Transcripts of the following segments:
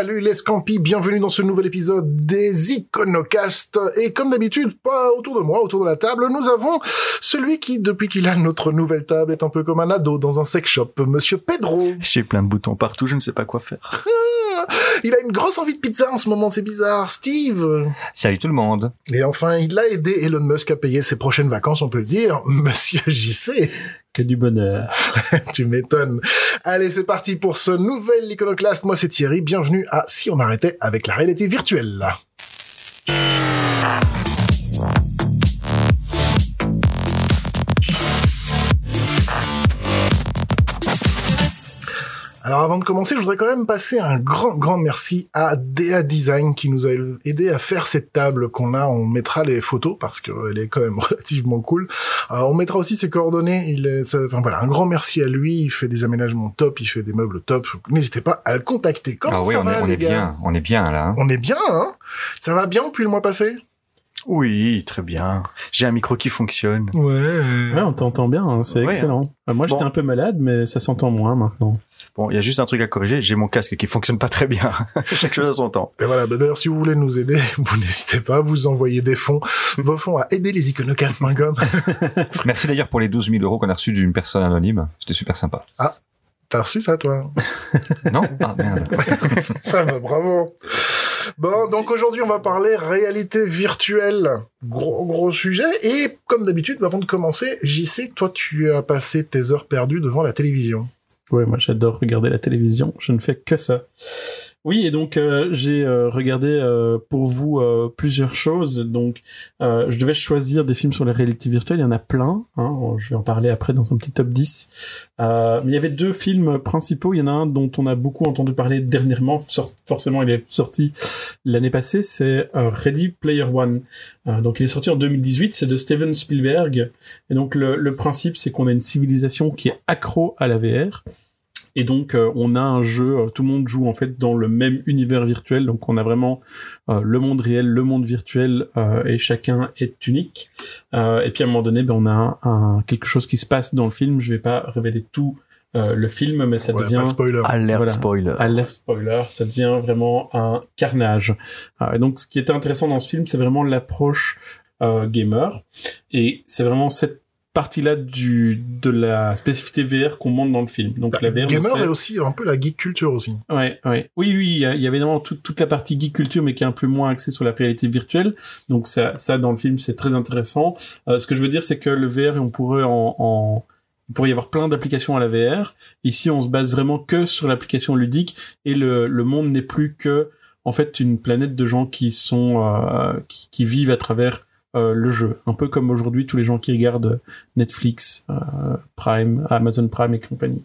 Salut les Scampis, bienvenue dans ce nouvel épisode des Iconocast. Et comme d'habitude, pas autour de moi, autour de la table, nous avons celui qui, depuis qu'il a notre nouvelle table, est un peu comme un ado dans un sex shop, Monsieur Pedro. J'ai plein de boutons partout, je ne sais pas quoi faire. Il a une grosse envie de pizza en ce moment, c'est bizarre. Steve. Salut tout le monde. Et enfin, il a aidé Elon Musk à payer ses prochaines vacances, on peut le dire, Monsieur JC. Que du bonheur. tu m'étonnes. Allez, c'est parti pour ce nouvel iconoclaste. Moi, c'est Thierry. Bienvenue à Si on arrêtait avec la réalité virtuelle. Alors avant de commencer, je voudrais quand même passer un grand grand merci à DA Design qui nous a aidé à faire cette table qu'on a. On mettra les photos parce qu'elle est quand même relativement cool. Euh, on mettra aussi ses coordonnées. Il est, enfin voilà, un grand merci à lui. Il fait des aménagements top, il fait des meubles top. N'hésitez pas à le contacter. Comment ah oui, ça on, va, est, on les est gars bien, on est bien là. hein. On est bien, hein? Ça va bien depuis le mois passé? Oui, très bien. J'ai un micro qui fonctionne. Ouais. Ouais, on t'entend bien, hein, c'est Ouais, excellent. Euh, moi, j'étais Bon. un peu malade, mais ça s'entend moins maintenant. Bon, il y a juste un truc à corriger. J'ai mon casque qui fonctionne pas très bien. Chaque chose à son temps. Et voilà, bah d'ailleurs, si vous voulez nous aider, vous n'hésitez pas, vous envoyez des fonds, vos fonds à aider les iconocastes.com. Merci d'ailleurs pour les 12 000 euros qu'on a reçus d'une personne anonyme. C'était super sympa. T'as reçu ça, toi? Non? Ah merde. Ça va, bravo. Bon, donc aujourd'hui, on va parler réalité virtuelle. Gros, gros sujet. Et comme d'habitude, avant de commencer, JC, toi, tu as passé tes heures perdues devant la télévision. Ouais, moi, j'adore regarder la télévision. Je ne fais que ça. Oui, et donc euh, j'ai euh, regardé euh, pour vous euh, plusieurs choses. Donc, euh, je devais choisir des films sur la réalité virtuelle. Il y en a plein. Hein, je vais en parler après dans un petit top 10. Euh, mais il y avait deux films principaux. Il y en a un dont on a beaucoup entendu parler dernièrement. Forcément, il est sorti l'année passée. C'est Ready Player One. Donc, il est sorti en 2018. C'est de Steven Spielberg. Et donc, le, le principe, c'est qu'on a une civilisation qui est accro à la VR. Et donc, euh, on a un jeu, euh, tout le monde joue en fait dans le même univers virtuel. Donc, on a vraiment euh, le monde réel, le monde virtuel, euh, et chacun est unique. Euh, et puis, à un moment donné, ben, on a un, un- quelque chose qui se passe dans le film. Je vais pas révéler tout euh, le film, mais ça Ouais, devient spoiler. Alerte Voilà. spoiler. alerte spoiler, ça devient vraiment un carnage. Et donc, ce qui était intéressant dans ce film, c'est vraiment l'approche euh, gamer, et c'est vraiment cette partie-là du de la spécificité VR qu'on montre dans le film. Donc, la VR Gamer serait- est aussi un peu la geek culture aussi. Ouais, ouais. Oui, oui, il y a, il y a évidemment toute, toute la partie geek culture, mais qui est un peu moins axée sur la réalité virtuelle. Donc ça, ça dans le film, c'est très intéressant. Euh, ce que je veux dire, c'est que le VR, on pourrait en, en il pourrait y avoir plein d'applications à la VR. Ici, on se base vraiment que sur l'application ludique et le, le monde n'est plus que en fait une planète de gens qui sont euh, qui, qui vivent à travers euh, le jeu. Un peu comme aujourd'hui tous les gens qui regardent Netflix, euh, Prime, Amazon Prime et compagnie.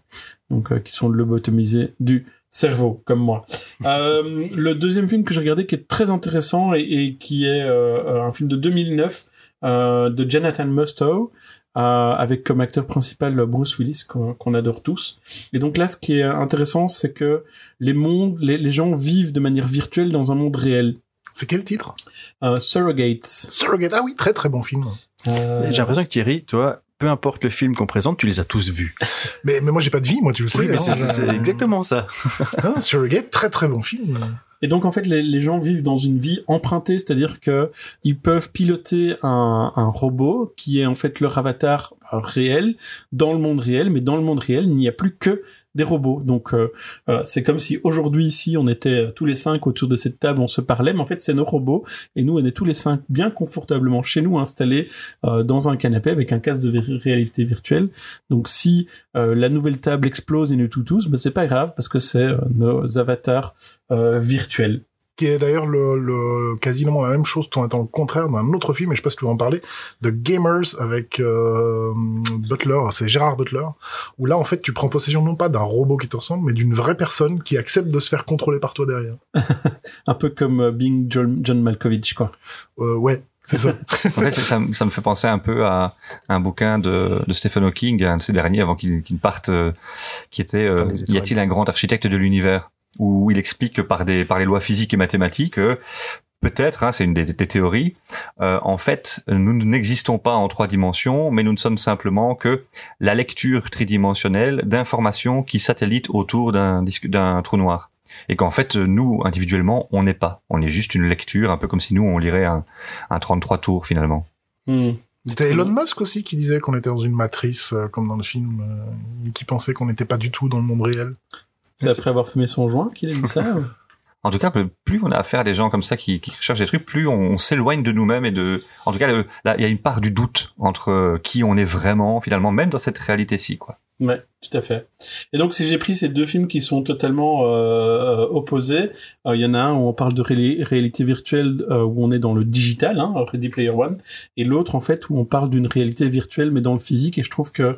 Donc euh, qui sont lobotomisés du cerveau comme moi. Euh, le deuxième film que j'ai regardé qui est très intéressant et, qui est euh, un film de 2009 euh, de Jonathan Mustow avec comme acteur principal Bruce Willis qu'on adore tous. Et donc là, ce qui est intéressant, c'est que les mondes, les gens vivent de manière virtuelle dans un monde réel. C'est quel titre Euh, Surrogates. Surrogate. Ah oui, très très bon film. Euh, J'ai l'impression que Thierry, toi, peu importe le film qu'on présente, tu les as tous vus. Mais, mais moi, j'ai pas de vie, moi, tu le sais. Oui, mais hein. c'est exactement ça. Ah, Surrogate, très très bon film. Et donc en fait, les, les gens vivent dans une vie empruntée, c'est-à-dire que ils peuvent piloter un, un robot qui est en fait leur avatar réel dans le monde réel, mais dans le monde réel, il n'y a plus que des robots. Donc euh, euh, c'est comme si aujourd'hui ici on était tous les cinq autour de cette table, on se parlait, mais en fait c'est nos robots et nous on est tous les cinq bien confortablement chez nous installés euh, dans un canapé avec un casque de réalité virtuelle. Donc si euh, la nouvelle table explose et nous tous, ben c'est pas grave parce que c'est euh, nos avatars euh, virtuels. Qui est d'ailleurs le, le, quasiment la même chose, tout en étant le contraire d'un autre film, et je sais pas si tu vas en parler, The Gamers avec euh, Butler, c'est Gérard Butler, où là, en fait, tu prends possession non pas d'un robot qui te ressemble, mais d'une vraie personne qui accepte de se faire contrôler par toi derrière. Un peu comme euh, Being John, John Malkovich, quoi. Euh, ouais, c'est ça. En fait, ça, me- ça me fait penser un peu à un bouquin de, de Stephen Hawking, un de ces derniers avant qu'il ne parte, euh, qui était euh. Y a-t-il un grand architecte de l'univers? Où il explique que par des par les lois physiques et mathématiques, euh, peut-être, hein, c'est une des, des théories, euh, en fait, nous n'existons pas en trois dimensions, mais nous ne sommes simplement que la lecture tridimensionnelle d'informations qui satellitent autour d'un disque- d'un trou noir. et qu'en fait nous individuellement on n'est pas, on est juste une lecture, un peu comme si nous on lirait un, un 33 tours finalement. Hmm. C'était Elon Musk aussi qui disait qu'on était dans une matrice, euh, comme dans le film, euh, et qui pensait qu'on n'était pas du tout dans le monde réel. C'est après avoir fumé son joint qu'il a dit ça ou? En tout cas, plus on a affaire à des gens comme ça qui, qui cherchent des trucs, plus on, on s'éloigne de nous-mêmes et de. En tout cas, il y a une part du doute entre euh, qui on est vraiment, finalement, même dans cette réalité-ci, quoi. Ouais, tout à fait. Et donc, si j'ai pris ces deux films qui sont totalement euh, opposés, euh, il y en a un où on parle de ré- réalité virtuelle, euh, où on est dans le digital, hein, Ready Player One, et l'autre, en fait, où on parle d'une réalité virtuelle, mais dans le physique. Et je trouve que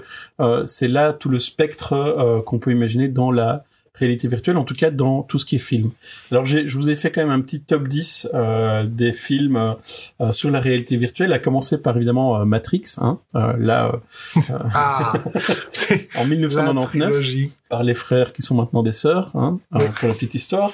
c'est là tout le spectre qu'on peut imaginer dans la réalité virtuelle, en tout cas dans tout ce qui est film. Alors, je vous ai fait quand même un petit top 10 euh, des films euh, euh, sur la réalité virtuelle, à commencer par évidemment euh, Matrix, hein, euh, là, euh, Ah, en la 1999 trilogie. par les frères qui sont maintenant des sœurs, hein, euh, pour la petite histoire.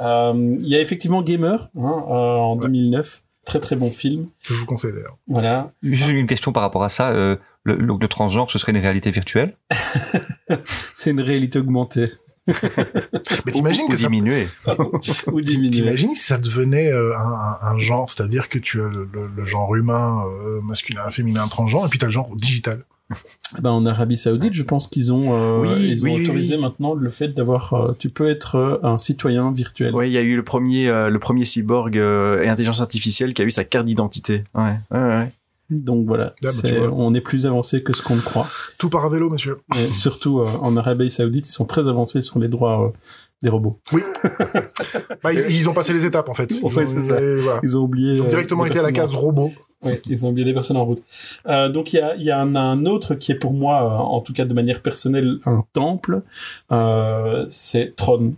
Euh, Il y a effectivement Gamer hein, euh, en Ouais. 2009, très très bon film. Je vous conseille d'ailleurs. Voilà. Juste une question par rapport à ça. Euh, le, le, le transgenre, ce serait une réalité virtuelle? C'est une réalité augmentée Mais t'imagines que ça... diminuée ou diminuée. T'imagines si ça devenait euh, un, un- un genre, c'est-à-dire que tu as le, le- le genre humain, euh, masculin, féminin, transgenre, et puis t'as le genre digital. Ben, en Arabie Saoudite, je pense qu'ils ont, euh, Oui, ils ont oui, oui, autorisé oui. maintenant le fait d'avoir, euh, tu peux être euh, un citoyen virtuel. Ouais, il y a eu le premier, euh, le premier cyborg euh, et intelligence artificielle qui a eu sa carte d'identité. Ouais, ouais, ouais. Donc voilà, Ah, bah, on est plus avancé que ce qu'on ne croit. Tout par à vélo, monsieur. Et surtout euh, en Arabie Saoudite, ils sont très avancés sur les droits euh, des robots. Bah, ils, ils ont passé les étapes en fait. Ils Ouais, ont- c'est ça. et voilà. Ils ont oublié. Ils ont euh, directement les été à la personnes case robot. Ouais, ils ont oublié des personnes en route. Euh, donc il y a, y a un, un autre qui est pour moi, euh, en tout cas de manière personnelle, un temple. Euh, c'est Tron,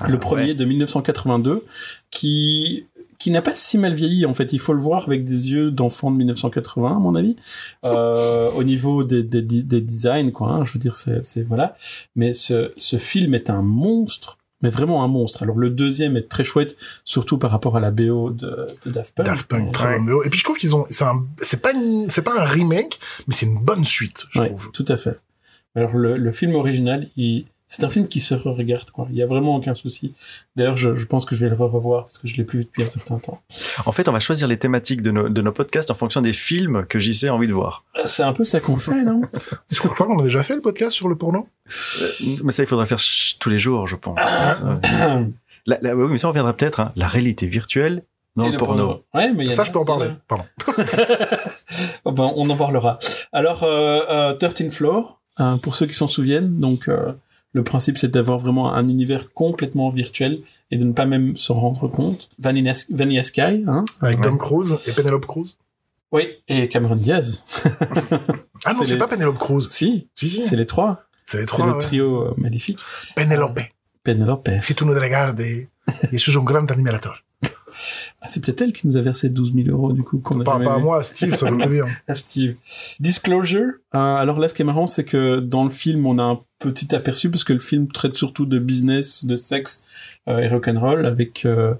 Ah, le premier ouais. de 1982, qui qui n'a pas si mal vieilli en fait. Il faut le voir avec des yeux d'enfant de 1980 à mon avis. Euh, au niveau des, des, des designs quoi. hein, je veux dire c'est voilà. Mais ce ce film est un monstre. Mais vraiment un monstre. Alors le deuxième est très chouette, surtout par rapport à la BO de, de Daft Punk. Daft Punk, très bonne BO. Et puis je trouve qu'ils ont, c'est un, c'est pas c'est pas un remake, mais c'est une bonne suite, je Ouais, trouve. tout à fait. Alors le, le film original, il, c'est un film qui se re-regarde quoi. Il y a vraiment aucun souci. D'ailleurs, je, je pense que je vais le re-revoir parce que je l'ai plus vu depuis un certain temps. En fait, on va choisir les thématiques de nos, de nos podcasts en fonction des films que JC a envie de voir. C'est un peu ça qu'on fait, non? Je crois qu'on a déjà fait le podcast sur le porno? Euh, mais ça, il faudra le faire tous les jours, je pense. Euh, la- la- oui, mais ça, on reviendra peut-être. Hein, la réalité virtuelle dans le, porno. Ouais, mais Ça, a- je peux en parler. Pardon. Oh ben, on en parlera. Alors, euh, euh, 13 Floor, hein, pour ceux qui s'en souviennent, donc euh, le principe c'est d'avoir vraiment un univers complètement virtuel et de ne pas même s'en rendre compte. Vanilla, Vanilla Sky, hein Avec Ouais. Tom Cruise et Penelope Cruz. Oui, et Cameron Diaz. Ah non, C'est les- pas Penelope Cruz. si, Si, si. c'est les trois. C'est les C'est trois. le ouais. trio euh, magnifique. Penelope. Penelope. Si tu nous regardes, je suis un grand animateur. Ah, c'est peut-être elle qui nous a versé 12 000 euros, du coup, qu'on a Pas, pas à moi, Steve, ça veut dire. Ah, Steve. Disclosure. Euh, alors là, ce qui est marrant, c'est que dans le film, on a un petit aperçu, parce que le film traite surtout de business, de sexe euh, et rock'n'roll, avec euh,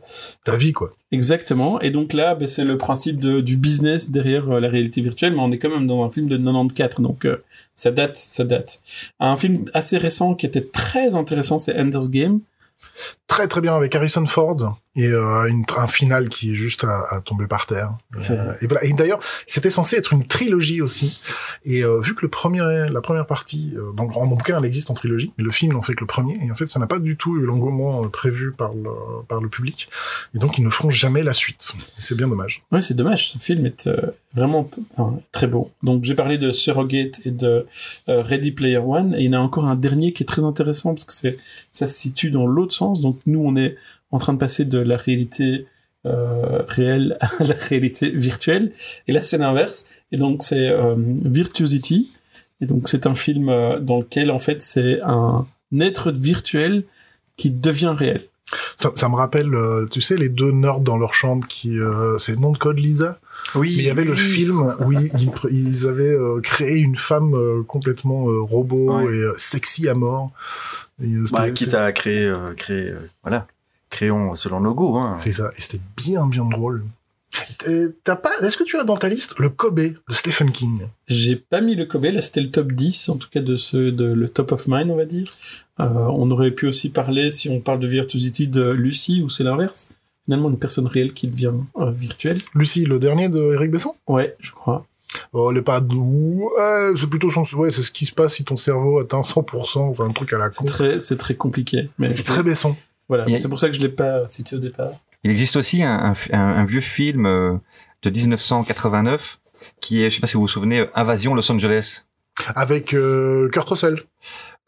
Ta vie, quoi. exactement. Et donc là, ben, c'est le principe de, du business derrière euh, la réalité virtuelle, mais on est quand même dans un film de 94, donc euh, ça date, ça date. Un film assez récent qui était très intéressant, c'est Ender's Game. Très très bien avec Harrison Ford et euh, une, un final qui est juste à, à tomber par terre. Euh, et voilà. Et d'ailleurs, c'était censé être une trilogie aussi. Et euh, vu que le premier, la première partie, euh, donc en bouquin, elle existe en trilogie, mais le film n'en fait que le premier. Et en fait, ça n'a pas du tout eu l'engouement euh, prévu par le par le public. Et donc, ils ne feront jamais la suite. Et c'est bien dommage. Ouais, c'est dommage. Ce film est euh, vraiment enfin, très beau. Donc, j'ai parlé de Surrogate et de Ready Player One. Et il y en a encore un dernier qui est très intéressant parce que c'est, ça se situe dans l'autre sens. Donc, nous, on est en train de passer de la réalité euh, réelle à la réalité virtuelle. Et là, c'est l'inverse. Et donc, c'est euh, Virtuosity. Et donc, c'est un film euh, dans lequel, en fait, c'est un être virtuel qui devient réel. Ça, ça me rappelle, euh, tu sais, les deux nerds dans leur chambre qui, euh, c'est le nom de code Lisa? Oui. Mais il y avait le film où ils, ils, avaient euh, créé une femme euh, complètement euh, robot Ouais. et euh, sexy à mort. Et, euh, Bah, quitte à créer, euh, créer, euh, voilà, créons selon nos goûts. Hein. C'est ça. Et c'était bien, bien drôle. T'as pas, est-ce que tu as dans ta liste le Kobe de Stephen King? J'ai pas mis le Kobe, là c'était le top 10, en tout cas de ceux de le top of mind, on va dire. Euh, on aurait pu aussi parler, si on parle de Virtuosity, de Lucie, ou c'est l'inverse. Finalement, une personne réelle qui devient euh, virtuelle. Lucie, le dernier de Eric Besson? Ouais, je crois. Oh, les pas ouais, c'est plutôt son, ouais, c'est ce qui se passe si ton cerveau atteint 100%, enfin, un truc à la con. C'est très, c'est très compliqué. Mais C'est très Besson. Voilà, a- c'est pour ça que je l'ai pas cité au départ. Il existe aussi un, un- un- un vieux film euh, de 1989 qui est, je sais pas si vous vous souvenez, euh, Invasion Los Angeles. Avec euh, Kurt Russell.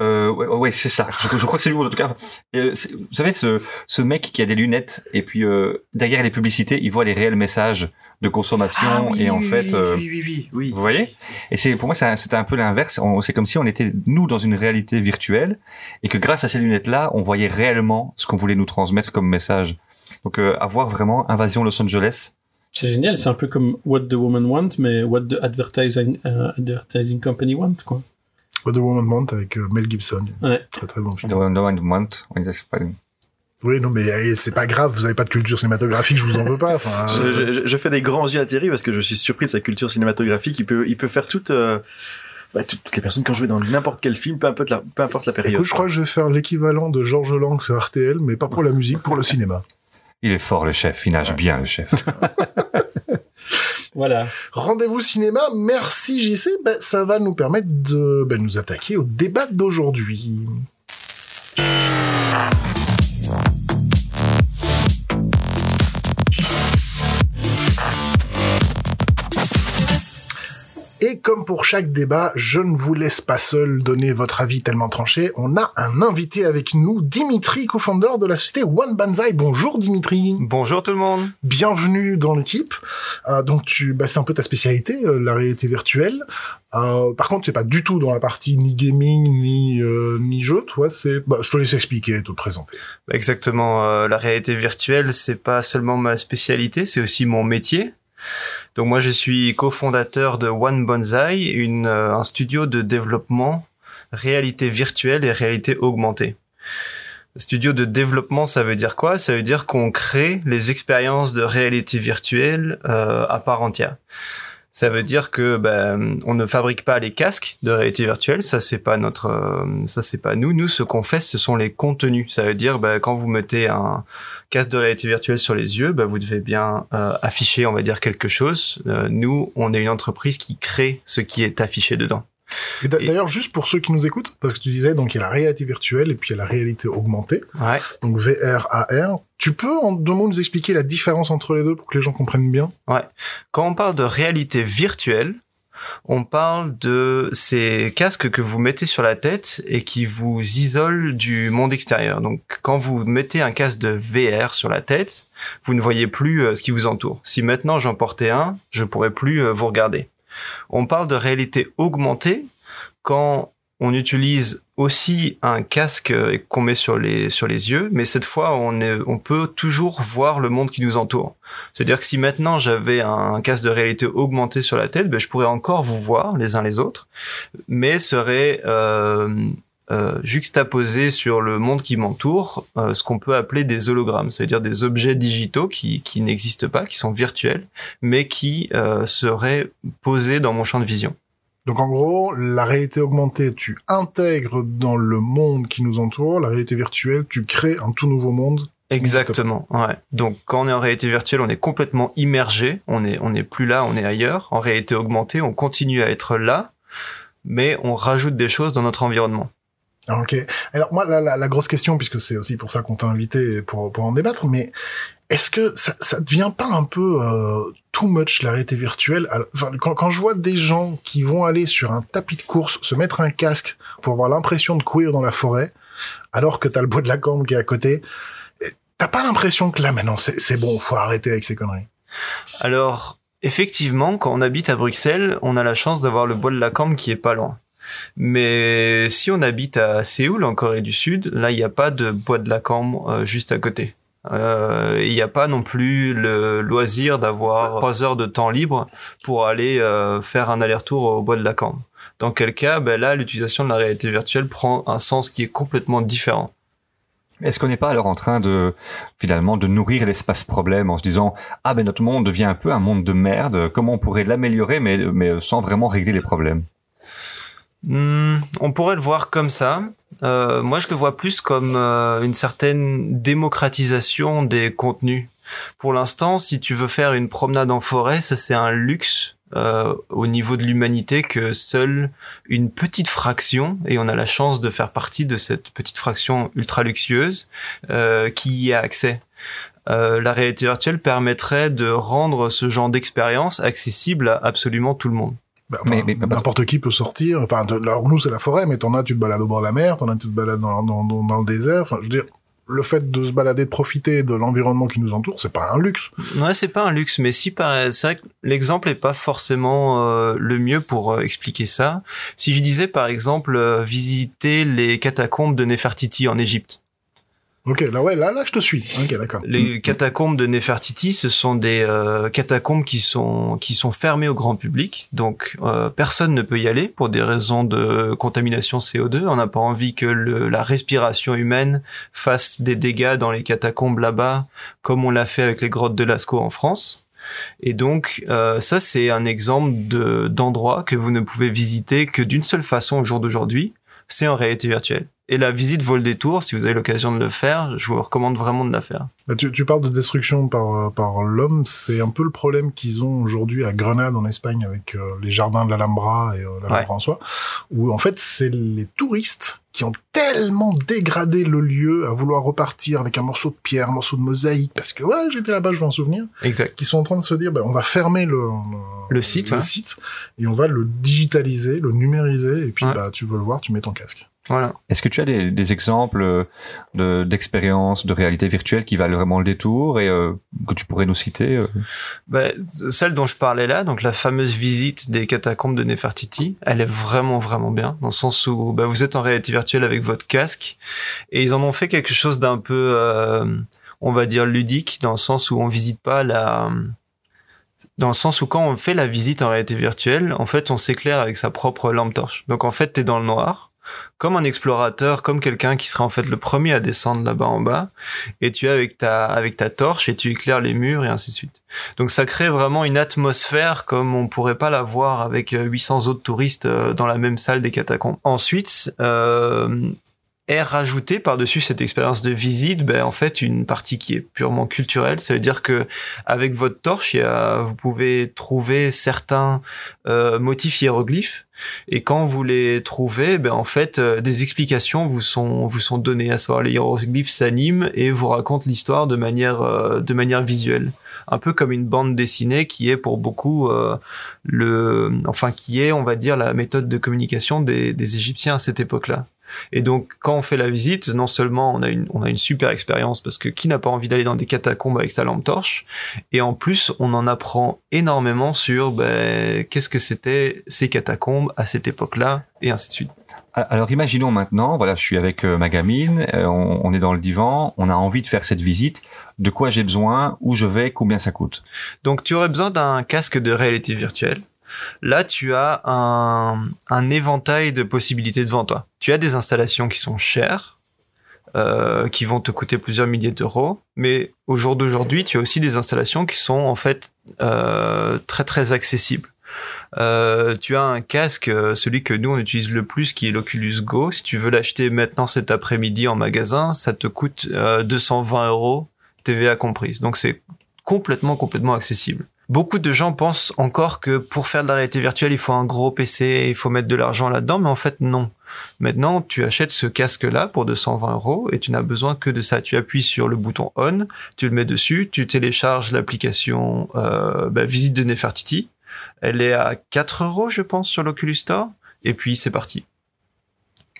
Euh, ouais, ouais, c'est ça. Je, je crois que c'est lui en tout cas. Euh, c'est- vous savez, ce, ce mec qui a des lunettes et puis euh, derrière les publicités, il voit les réels messages de consommation et en fait, euh, oui, oui, oui, oui. vous voyez? Et c'est pour moi, c'était un peu l'inverse. C'est comme si on était nous dans une réalité virtuelle et que grâce à ces lunettes-là, on voyait réellement ce qu'on voulait nous transmettre comme message. Donc, euh, avoir vraiment Invasion Los Angeles. C'est génial, c'est un peu comme What the Woman Want, mais What the Advertising, euh, advertising Company Want, quoi. What the Woman Want avec euh, Mel Gibson. Ouais. Très très bon film. The One Want. Oui, c'est pas- Oui, non, mais eh, c'est pas grave, vous avez pas de culture cinématographique, je vous en veux pas. Enfin, Je, je- je fais des grands yeux à Thierry parce que je suis surpris de sa culture cinématographique. Il peut, il peut faire toute, euh, bah, toutes, les personnes qui ont joué dans n'importe quel film, peu importe la, peu importe la période. Écoute, je crois que je vais faire l'équivalent de Georges Lang sur RTL, mais pas pour la musique, pour le cinéma. Il est fort, le chef. Il nage bien, le chef. Voilà. Rendez-vous cinéma, merci JC, ben, ça va nous permettre de ben, nous attaquer au débat d'aujourd'hui. Et comme pour chaque débat, je ne vous laisse pas seul donner votre avis tellement tranché. On a un invité avec nous, Dimitri, co-founder de la société One Banzai. Bonjour Dimitri. Bonjour tout le monde. bienvenue dans l'équipe. Euh, donc tu, bah, c'est un peu ta spécialité, euh, la réalité virtuelle. Euh, par contre, c'est pas du tout dans la partie ni gaming ni euh, ni jeu. Toi, c'est, bah, je te laisse expliquer, te présenter. Exactement, euh, la réalité virtuelle, c'est pas seulement ma spécialité, c'est aussi mon métier. Donc moi, je suis cofondateur de One Bonsai, euh, un studio de développement réalité virtuelle et réalité augmentée. Studio de développement, ça veut dire quoi? Ça veut dire qu'on crée les expériences de réalité virtuelle euh, à part entière. Ça veut dire que ben, on ne fabrique pas les casques de réalité virtuelle, ça c'est pas notre, euh, ça c'est pas nous. Nous, ce qu'on fait, ce sont les contenus. Ça veut dire ben, quand vous mettez un casque de réalité virtuelle sur les yeux, ben, vous devez bien euh, afficher, on va dire quelque chose. Euh, nous, on est une entreprise qui crée ce qui est affiché dedans. Et d'a- Et- d'ailleurs, juste pour ceux qui nous écoutent, parce que tu disais, donc il y a la réalité virtuelle et puis il y a la réalité augmentée, Ouais. donc VR, AR. Tu peux en deux mots nous expliquer la différence entre les deux pour que les gens comprennent bien? Quand on parle de réalité virtuelle, on parle de ces casques que vous mettez sur la tête et qui vous isolent du monde extérieur. Donc, quand vous mettez un casque de VR sur la tête, vous ne voyez plus euh, ce qui vous entoure. Si maintenant j'en portais un, je pourrais plus euh, vous regarder. On parle de réalité augmentée quand on utilise aussi un casque qu'on met sur les yeux, mais cette fois on peut toujours voir le monde qui nous entoure. C'est-à-dire que si maintenant j'avais un casque de réalité augmentée sur la tête, ben, je pourrais encore vous voir les uns les autres, mais serait euh, euh, juxtaposé sur le monde qui m'entoure euh, ce qu'on peut appeler des hologrammes, c'est-à-dire des objets digitaux qui, qui n'existent pas, qui sont virtuels, mais qui euh, seraient posés dans mon champ de vision. Donc en gros, la réalité augmentée, tu intègres dans le monde qui nous entoure. La réalité virtuelle, tu crées un tout nouveau monde. Exactement. Ouais. Donc quand on est en réalité virtuelle, on est complètement immergé. On est on n'est plus là, on est ailleurs. En réalité augmentée, on continue à être là, mais on rajoute des choses dans notre environnement. Ah. Alors moi, la, la, la grosse question, puisque c'est aussi pour ça qu'on t'a invité pour, pour en débattre, mais est-ce que ça, ça devient pas un peu euh, too much la réalité virtuelle enfin, quand, quand je vois des gens qui vont aller sur un tapis de course, se mettre un casque pour avoir l'impression de courir dans la forêt, alors que t'as le bois de la cambre qui est à côté, t'as pas l'impression que là maintenant c'est bon, faut arrêter avec ces conneries? Alors effectivement, quand on habite à Bruxelles, on a la chance d'avoir le bois de la Cambre qui est pas loin. Mais si on habite à Séoul, en Corée du Sud, là, il n'y a pas de bois de la Cambre euh, juste à côté. Euh, Il n'y a pas non plus le loisir d'avoir trois heures de temps libre pour aller euh, faire un aller-retour au bois de la Cambre. Dans quel cas, ben là, l'utilisation de la réalité virtuelle prend un sens qui est complètement différent. Est-ce qu'on n'est pas alors en train de finalement de nourrir l'espace problème en se disant ah ben notre monde devient un peu un monde de merde, comment on pourrait l'améliorer mais mais sans vraiment régler les problèmes? Hmm, on pourrait le voir comme ça. Euh, moi, je le vois plus comme euh, une certaine démocratisation des contenus. Pour l'instant, si tu veux faire une promenade en forêt, ça c'est un luxe euh, au niveau de l'humanité que seule une petite fraction, et on a la chance de faire partie de cette petite fraction ultra luxueuse, qui y a accès. la réalité virtuelle permettrait de rendre ce genre d'expérience accessible à absolument tout le monde. Bah, mais, n'importe qui peut sortir. Enfin, alors nous c'est la forêt, mais t'en as, tu te balades au bord de la mer, t'en as, tu te balades dans, dans, dans, le désert. Enfin, je veux dire, le fait de se balader, de profiter de l'environnement qui nous entoure, c'est pas un luxe. Ouais, c'est pas un luxe, mais si c'est vrai que l'exemple est pas forcément euh, le mieux pour euh, expliquer ça. Si je disais par exemple euh, visiter les catacombes de Nefertiti en Égypte. Ok, là ouais, là là je te suis. Ok, d'accord. Les catacombes de Nefertiti, ce sont des euh, catacombes qui sont qui sont fermées au grand public, donc euh, personne ne peut y aller pour des raisons de contamination CO2. On n'a pas envie que le, la respiration humaine fasse des dégâts dans les catacombes là-bas, comme on l'a fait avec les grottes de Lascaux en France. Et donc euh, ça c'est un exemple de d'endroit que vous ne pouvez visiter que d'une seule façon au jour d'aujourd'hui, c'est en réalité virtuelle. Et la visite vol des tours, si vous avez l'occasion de le faire, je vous recommande vraiment de la faire. Bah, tu, tu parles de destruction par, euh, par l'homme, c'est un peu le problème qu'ils ont aujourd'hui à Grenade en Espagne avec euh, les jardins de l'Alhambra et euh, l'Alhambra en soi, où en fait c'est les touristes qui ont tellement dégradé le lieu à vouloir repartir avec un morceau de pierre, un morceau de mosaïque, parce que ouais, j'étais là-bas, je veux en souvenir. Exact. Qui sont en train de se dire, bah, on va fermer le, le, site, le site, et on va le digitaliser, le numériser, et puis bah, tu veux le voir, tu mets ton casque. Voilà. Est-ce que tu as des, des exemples de, d'expériences de réalité virtuelle qui valent vraiment le détour et euh, que tu pourrais nous citer euh? Bah, Celle dont je parlais là, donc la fameuse visite des catacombes de Nefertiti, elle est vraiment vraiment bien dans le sens où bah, vous êtes en réalité virtuelle avec votre casque et ils en ont fait quelque chose d'un peu, euh, on va dire ludique dans le sens où on visite pas la dans le sens où quand on fait la visite en réalité virtuelle, en fait, on s'éclaire avec sa propre lampe torche. Donc en fait, t'es dans le noir comme un explorateur, comme quelqu'un qui sera en fait le premier à descendre là-bas en bas, et tu es avec ta avec ta torche et tu éclaires les murs et ainsi de suite. Donc ça crée vraiment une atmosphère comme on pourrait pas la voir avec 800 autres touristes euh, dans la même salle des catacombes. Ensuite, euh, est rajouté par-dessus cette expérience de visite, ben, en fait, une partie qui est purement culturelle. Ça veut dire que avec votre torche, vous pouvez trouver certains euh, motifs hiéroglyphes. Et quand vous les trouvez, ben, en fait, euh, des explications vous sont, vous sont données. À savoir, les hiéroglyphes s'animent et vous racontent l'histoire de manière, euh, de manière visuelle. Un peu comme une bande dessinée qui est pour beaucoup le, enfin, qui est, on va dire, la méthode de communication des, des Égyptiens à cette époque-là. Et donc, quand on fait la visite, non seulement on a une, on a une super expérience parce que qui n'a pas envie d'aller dans des catacombes avec sa lampe torche, et en plus, on en apprend énormément sur ben, qu'est-ce que c'était ces catacombes à cette époque-là, et ainsi de suite. Alors imaginons maintenant, voilà, je suis avec euh, ma gamine, euh, on, on, est dans le divan, on a envie de faire cette visite. De quoi j'ai besoin? Où je vais? Combien ça coûte? Donc tu aurais besoin d'un casque de réalité virtuelle Là, tu as un, éventail de possibilités devant toi. Tu as des installations qui sont chères, euh, qui vont te coûter plusieurs milliers d'euros. Mais au jour d'aujourd'hui, tu as aussi des installations qui sont en fait euh, très très accessibles. Euh, tu as un casque, celui que nous on utilise le plus, qui est l'Oculus Go. Si tu veux l'acheter maintenant cet après-midi en magasin, ça te coûte 220 euros, TVA comprise. Donc c'est complètement complètement accessible beaucoup de gens pensent encore que pour faire de la réalité virtuelle, il faut un gros PC, il faut mettre de l'argent là-dedans, mais en fait non. Maintenant, tu achètes ce casque-là pour 220 euros et tu n'as besoin que de ça. Tu appuies sur le bouton on, tu le mets dessus, tu télécharges l'application euh, bah, Visite de Nefertiti. Elle est à 4 euros, je pense, sur l'Oculus Store. Et puis c'est parti.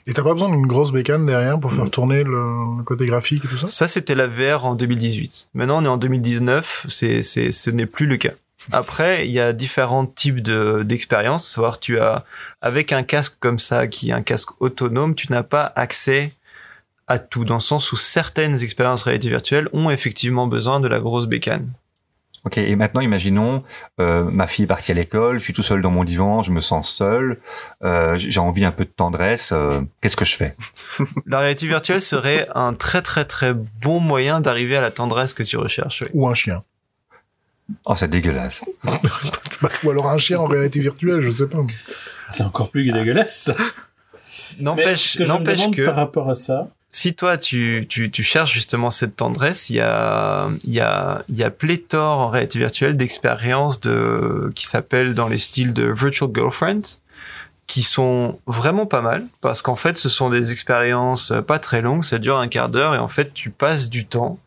Et t'as pas besoin d'une grosse bécane derrière pour faire mm. tourner le, côté graphique et tout ça? Ça, c'était la VR en 2018. Maintenant, on est en 2019. C'est, c'est, ce n'est plus le cas. Après, il y a différents types de, d'expériences. Savoir, tu as, avec un casque comme ça, qui est un casque autonome, tu n'as pas accès à tout, dans le sens où certaines expériences réalité virtuelle ont effectivement besoin de la grosse bécane. Ok, et maintenant imaginons, euh, ma fille est partie à l'école, je suis tout seul dans mon divan, je me sens seul, euh, j'ai envie un peu de tendresse, euh, qu'est-ce que je fais? La réalité virtuelle serait un très très très bon moyen d'arriver à la tendresse que tu recherches. oui. Ou un chien. Oh, c'est dégueulasse. Ou alors un chien en réalité virtuelle, je sais pas. C'est encore plus dégueulasse. N'empêche que par rapport à ça, si toi tu, tu, tu cherches justement cette tendresse, il y a, il y a, il y a pléthore en réalité virtuelle d'expériences de, qui s'appellent dans les styles de Virtual Girlfriend, qui sont vraiment pas mal, parce qu'en fait ce sont des expériences pas très longues, ça dure un quart d'heure, et en fait tu passes du temps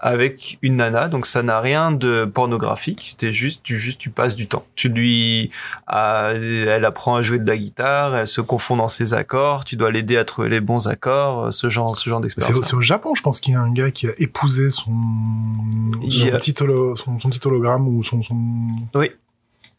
avec une nana, donc ça n'a rien de pornographique, t'es juste, tu juste, tu passes du temps. Tu lui, elle apprend à jouer de la guitare, elle se confond dans ses accords, tu dois l'aider à trouver les bons accords, ce genre, ce genre C'est d'expérience. c'est au Japon, je pense qu'il y a un gars qui a épousé son, son, a- petit, holo- son, son petit hologramme ou son, son Oui.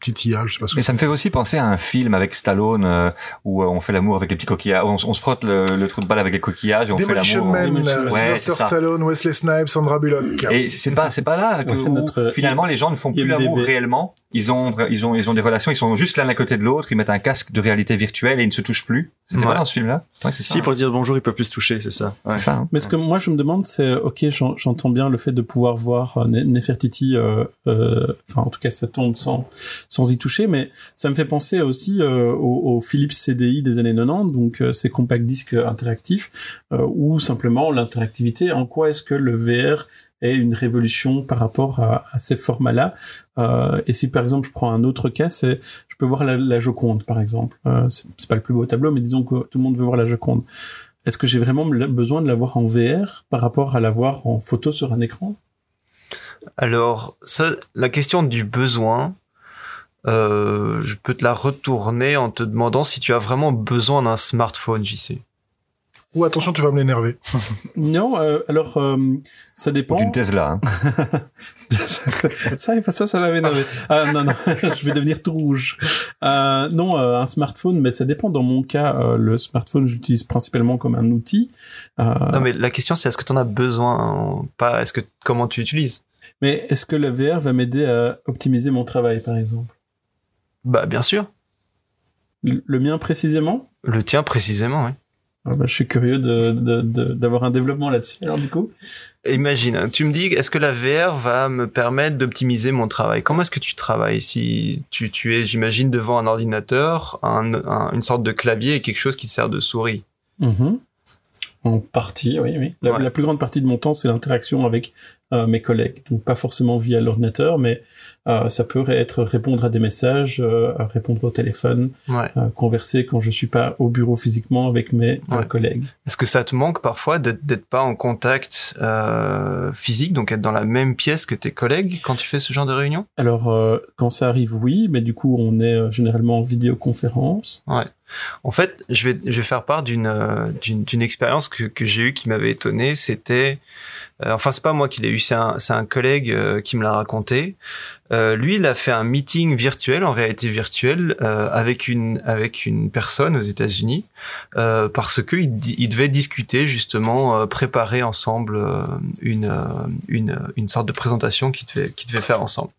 Petit IA, je sais pas ce Mais que ça me fait aussi penser à un film avec Stallone euh, où euh, on fait l'amour avec les petits coquillages, on, on se frotte le, le trou de balle avec les coquillages et on fait Demolition l'amour. Man, euh, Man. Ouais, Sylvester c'est ça. Stallone, Wesley Snipes, Sandra Bullock. Et c'est pas c'est pas là que, où notre finalement les gens ne font plus l'amour réellement. Ils ont ils ont ils ont des relations, ils sont juste l'un à côté de l'autre, ils mettent un casque de réalité virtuelle et ils ne se touchent plus. C'était Ouais. pas dans ce film-là Ouais, ça. Si, pour se dire bonjour, ils peuvent plus se toucher, c'est ça. Ouais. Hein. Mais ce que moi je me demande, c'est ok, j'en- j'entends bien le fait de pouvoir voir euh, Ne- Nefertiti, euh, euh, enfin en tout cas ça tombe sans sans y toucher, mais ça me fait penser aussi euh, au, au Philips CDI des années 90, donc euh, ces compact disques interactifs, euh, ou simplement l'interactivité. En quoi est-ce que le VR est une révolution par rapport à, ces formats-là Euh, Et si par exemple je prends un autre cas, c'est je peux voir la, la Joconde par exemple. Euh, c'est pas le plus beau tableau, mais disons que tout le monde veut voir la Joconde. Est-ce que j'ai vraiment besoin de l'avoir en VR par rapport à l'avoir en photo sur un écran? Alors, ça, la question du besoin, euh, je peux te la retourner en te demandant si tu as vraiment besoin d'un smartphone, JC. Ou attention, tu vas me l'énerver. Non, euh, alors euh, ça dépend. D'une Tesla. Hein. ça, ça, ça va m'énerver. Ah non, non, je vais devenir tout rouge. Euh, non, euh, un smartphone, mais ça dépend. Dans mon cas, euh, le smartphone, j'utilise principalement comme un outil. Euh, Non, mais la question c'est est-ce que tu en as besoin, pas? Est-ce que comment tu l'utilises? mais est-ce que le VR va m'aider à optimiser mon travail, par exemple? Bah, bien sûr. Le le mien précisément? Le tien précisément, oui. Ah bah, Je suis curieux de- de- de- d'avoir un développement là-dessus. Alors du coup, Imagine, tu me dis, est-ce que la VR va me permettre d'optimiser mon travail? Comment est-ce que tu travailles? Si tu, tu es, j'imagine, devant un ordinateur, un, un- une sorte de clavier et quelque chose qui te sert de souris Mhm. En partie, oui, oui. La, Ouais. la plus grande partie de mon temps, c'est l'interaction avec euh, mes collègues. Donc pas forcément via l'ordinateur, mais euh, ça peut être répondre à des messages, euh, répondre au téléphone, Ouais. euh, converser quand je suis pas au bureau physiquement avec mes Ouais. collègues. Est-ce que ça te manque parfois d'être pas en contact euh, physique, donc être dans la même pièce que tes collègues quand tu fais ce genre de réunion? Alors euh, quand ça arrive, oui, mais du coup on est généralement en vidéoconférence. En fait, je vais, faire part d'une euh, expérience que, j'ai eue qui m'avait étonné. C'était, euh, enfin c'est pas moi qui l'ai eu, c'est un, collègue euh, qui me l'a raconté. Euh, lui, il a fait un meeting virtuel en réalité virtuelle avec une personne aux États-Unis parce que il, di- il devait discuter justement, préparer ensemble une une sorte de présentation qu'ils devait faire ensemble.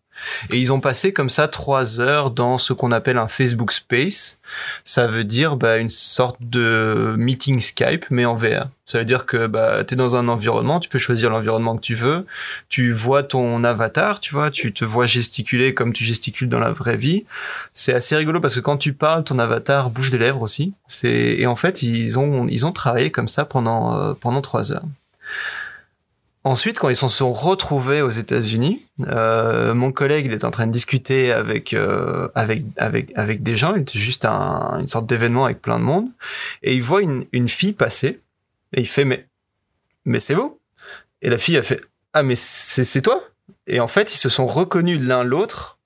Et ils ont passé comme ça trois heures dans ce qu'on appelle un Facebook Space. Ça veut dire bah, une sorte de meeting Skype, mais en VR. Ça veut dire que bah, tu es dans un environnement, tu peux choisir l'environnement que tu veux, tu vois ton avatar, tu vois, tu te vois gesticuler comme tu gesticules dans la vraie vie. C'est assez rigolo parce que quand tu parles, ton avatar bouge les lèvres aussi. Et en fait ils ont ils ont travaillé comme ça pendant euh, pendant trois heures. Ensuite, quand ils se sont retrouvés aux États-Unis, euh, mon collègue il est en train de discuter avec euh, avec avec avec des gens. Il était juste un, une sorte d'événement avec plein de monde, et il voit une une fille passer et il fait mais mais c'est vous? Et la fille a fait ah mais c'est c'est toi? Et en fait, ils se sont reconnus l'un l'autre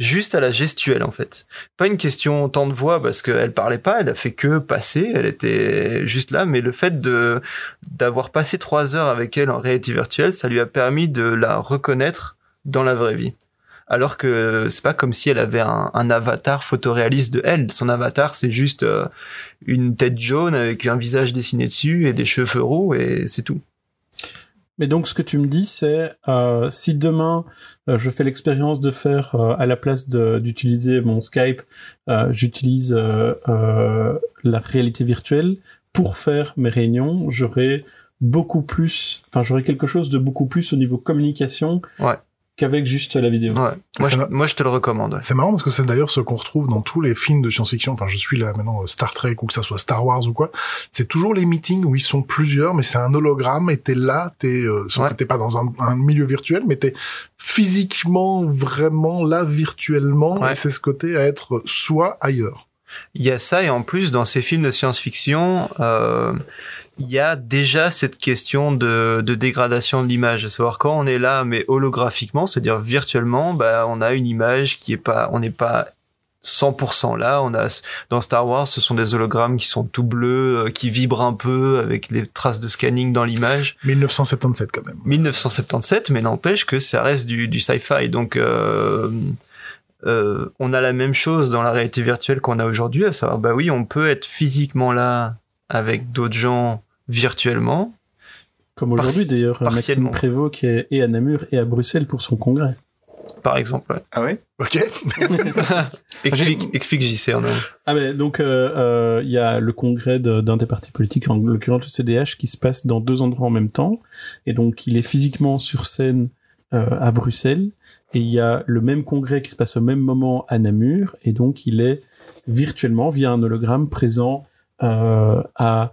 juste à la gestuelle en fait. Pas une question tant de voix parce qu'elle parlait pas, elle a fait que passer, elle était juste là, mais le fait de d'avoir passé trois heures avec elle en réalité virtuelle, ça lui a permis de la reconnaître dans la vraie vie. Alors que c'est pas comme si elle avait un, un avatar photoréaliste de elle. Son avatar, c'est juste euh, une tête jaune avec un visage dessiné dessus et des cheveux roux et c'est tout. Mais donc, ce que tu me dis, c'est euh, si demain euh, je fais l'expérience de faire euh, à la place d'utiliser mon Skype, euh, j'utilise la réalité virtuelle. Pour faire mes réunions, j'aurai beaucoup plus, enfin j'aurai quelque chose de beaucoup plus au niveau communication ouais qu'avec juste la vidéo. Ouais. Moi, je, moi, je te le recommande. C'est marrant parce que c'est d'ailleurs ce qu'on retrouve dans tous les films de science-fiction. Enfin, je suis là maintenant Star Trek ou que ça soit Star Wars ou quoi. C'est toujours les meetings où ils sont plusieurs, mais c'est un hologramme et t'es là, t'es euh, t'es pas dans un, un, milieu virtuel, mais t'es physiquement vraiment là virtuellement. Et c'est ce côté à être soit ailleurs. Il y a ça et en plus dans ces films de science-fiction. Euh, il y a déjà cette question de, de dégradation de l'image, à savoir quand on est là mais holographiquement, c'est-à-dire virtuellement, bah on a une image qui est pas, on n'est pas 100% là. On a dans Star Wars, ce sont des hologrammes qui sont tout bleus, euh, qui vibrent un peu avec les traces de scanning dans l'image. 1977 quand même. 1977, mais n'empêche que ça reste du, du sci-fi. Donc euh, euh, on a la même chose dans la réalité virtuelle qu'on a aujourd'hui, à savoir bah oui, on peut être physiquement avec d'autres gens virtuellement. Comme aujourd'hui d'ailleurs, Maxime Prévost qui est et à Namur et à Bruxelles pour son congrès. Par exemple. Ah oui Ok. explique, explique JC en Ah ben donc euh, euh, il y a le congrès d'un des partis politiques, en l'occurrence le CDH, qui se passe dans deux endroits en même temps, et donc il est physiquement sur scène euh, à Bruxelles, et il y a le même congrès qui se passe au même moment à Namur, et donc il est virtuellement via un hologramme présent à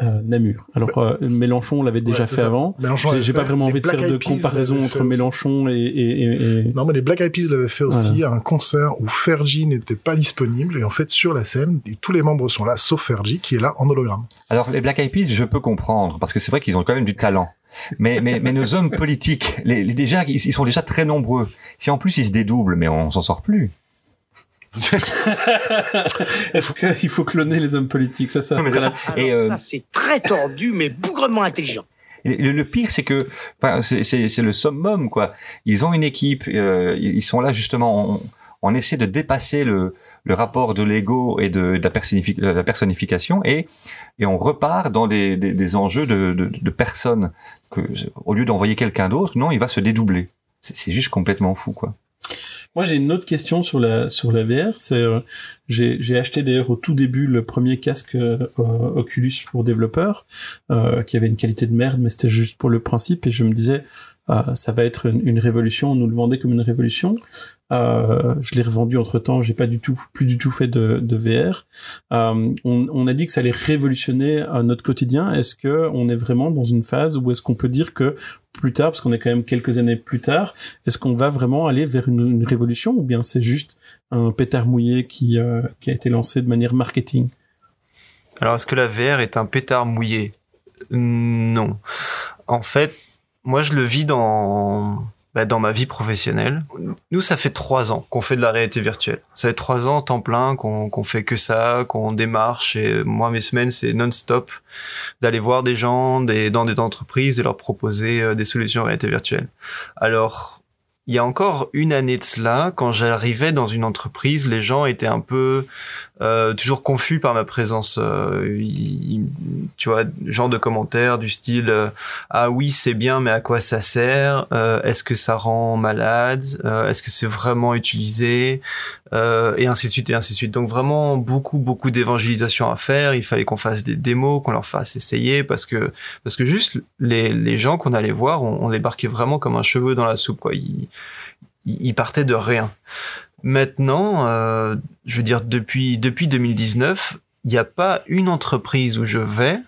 euh, Namur. Alors bah, euh, Mélenchon l'avait déjà fait avant. J'ai pas vraiment envie de faire de comparaison entre Mélenchon et, et, et, Non, mais les Black Eyed Peas l'avaient fait aussi à un concert où Fergie n'était pas disponible et en fait sur la scène, tous les membres sont là sauf Fergie qui est là en hologramme. Alors les Black Eyed Peas, je peux comprendre parce que c'est vrai qu'ils ont quand même du talent. Mais, mais, mais nos hommes politiques, les, déjà, ils, ils sont déjà très nombreux. Si en plus ils se dédoublent, mais on s'en sort plus. Est-ce qu'il faut cloner les hommes politiques Ça, ça. et euh, ça, c'est très tordu, mais bougrement intelligent. Le, pire, c'est que c'est le summum, quoi. Ils ont une équipe, euh, ils sont là justement. On, essaie de dépasser le, le rapport de l'ego et de, de, la, personnification et, et on repart dans des, des, des enjeux de, de, de, personnes que au lieu d'envoyer quelqu'un d'autre, non, il va se dédoubler. C'est juste complètement fou, quoi. Moi, j'ai une autre question sur la sur la VR. C'est euh, j'ai acheté d'ailleurs au tout début le premier casque euh, Oculus pour développeurs euh, qui avait une qualité de merde, mais c'était juste pour le principe. Et je me disais, ça va être une, une, révolution. On nous le vendait comme une révolution. Euh, je l'ai revendu entre temps. J'ai pas du tout, plus du tout fait de, de VR. Euh, on, on, a dit que ça allait révolutionner euh, notre quotidien. Est-ce que on est vraiment dans une phase où est-ce qu'on peut dire que plus tard, parce qu'on est quand même quelques années plus tard, est-ce qu'on va vraiment aller vers une, une révolution ou bien c'est juste un pétard mouillé qui, euh, qui a été lancé de manière marketing? Alors, est-ce que la VR est un pétard mouillé? Non. En fait, moi, je le vis dans bah, dans ma vie professionnelle. Nous, ça fait trois ans qu'on fait de la réalité virtuelle. Ça fait trois ans temps plein qu'on qu'on fait que ça, qu'on démarche. Et moi, mes semaines, c'est non-stop d'aller voir des gens des, dans des entreprises et leur proposer euh, des solutions réalité virtuelle. Alors, il y a encore une année de cela, quand j'arrivais dans une entreprise, les gens étaient un peu euh, toujours confus par ma présence. Euh, tu vois, genre de commentaires du style euh, ah oui c'est bien mais à quoi ça sert? Est-ce que ça rend malade? Est-ce que c'est vraiment utilisé? Et ainsi de suite et ainsi de suite. Donc vraiment beaucoup beaucoup d'évangélisation à faire. Il fallait qu'on fasse des démos, qu'on leur fasse essayer parce que parce que juste les, les gens qu'on allait voir, on, on les barquait vraiment comme un cheveu dans la soupe quoi il partait de rien. Maintenant, euh, je veux dire, depuis, depuis 2019, il n'y a pas une entreprise où je vais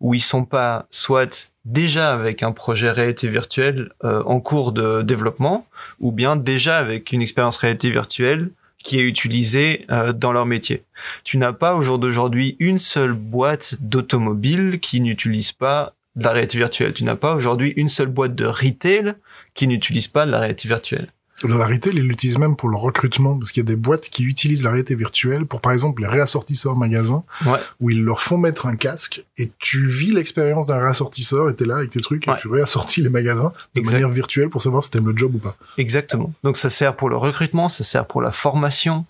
où ils sont pas soit déjà avec un projet réalité virtuelle euh, en cours de développement, ou bien déjà avec une expérience réalité virtuelle qui est utilisée euh, dans leur métier. Tu n'as pas au jour d'aujourd'hui une seule boîte d'automobile qui n'utilise pas de la réalité virtuelle. Tu n'as pas aujourd'hui une seule boîte de retail qui n'utilise pas de la réalité virtuelle. La retail, ils l'utilisent même pour le recrutement, parce qu'il y a des boîtes qui utilisent la réalité virtuelle pour, par exemple, les réassortisseurs magasins, Ouais. où ils leur font mettre un casque, et tu vis l'expérience d'un réassortisseur, et t'es là avec tes trucs, et tu réassortis les magasins de Exact. manière virtuelle pour savoir si t'aimes le job ou pas. Exactement. Donc ça sert pour le recrutement, ça sert pour la formation.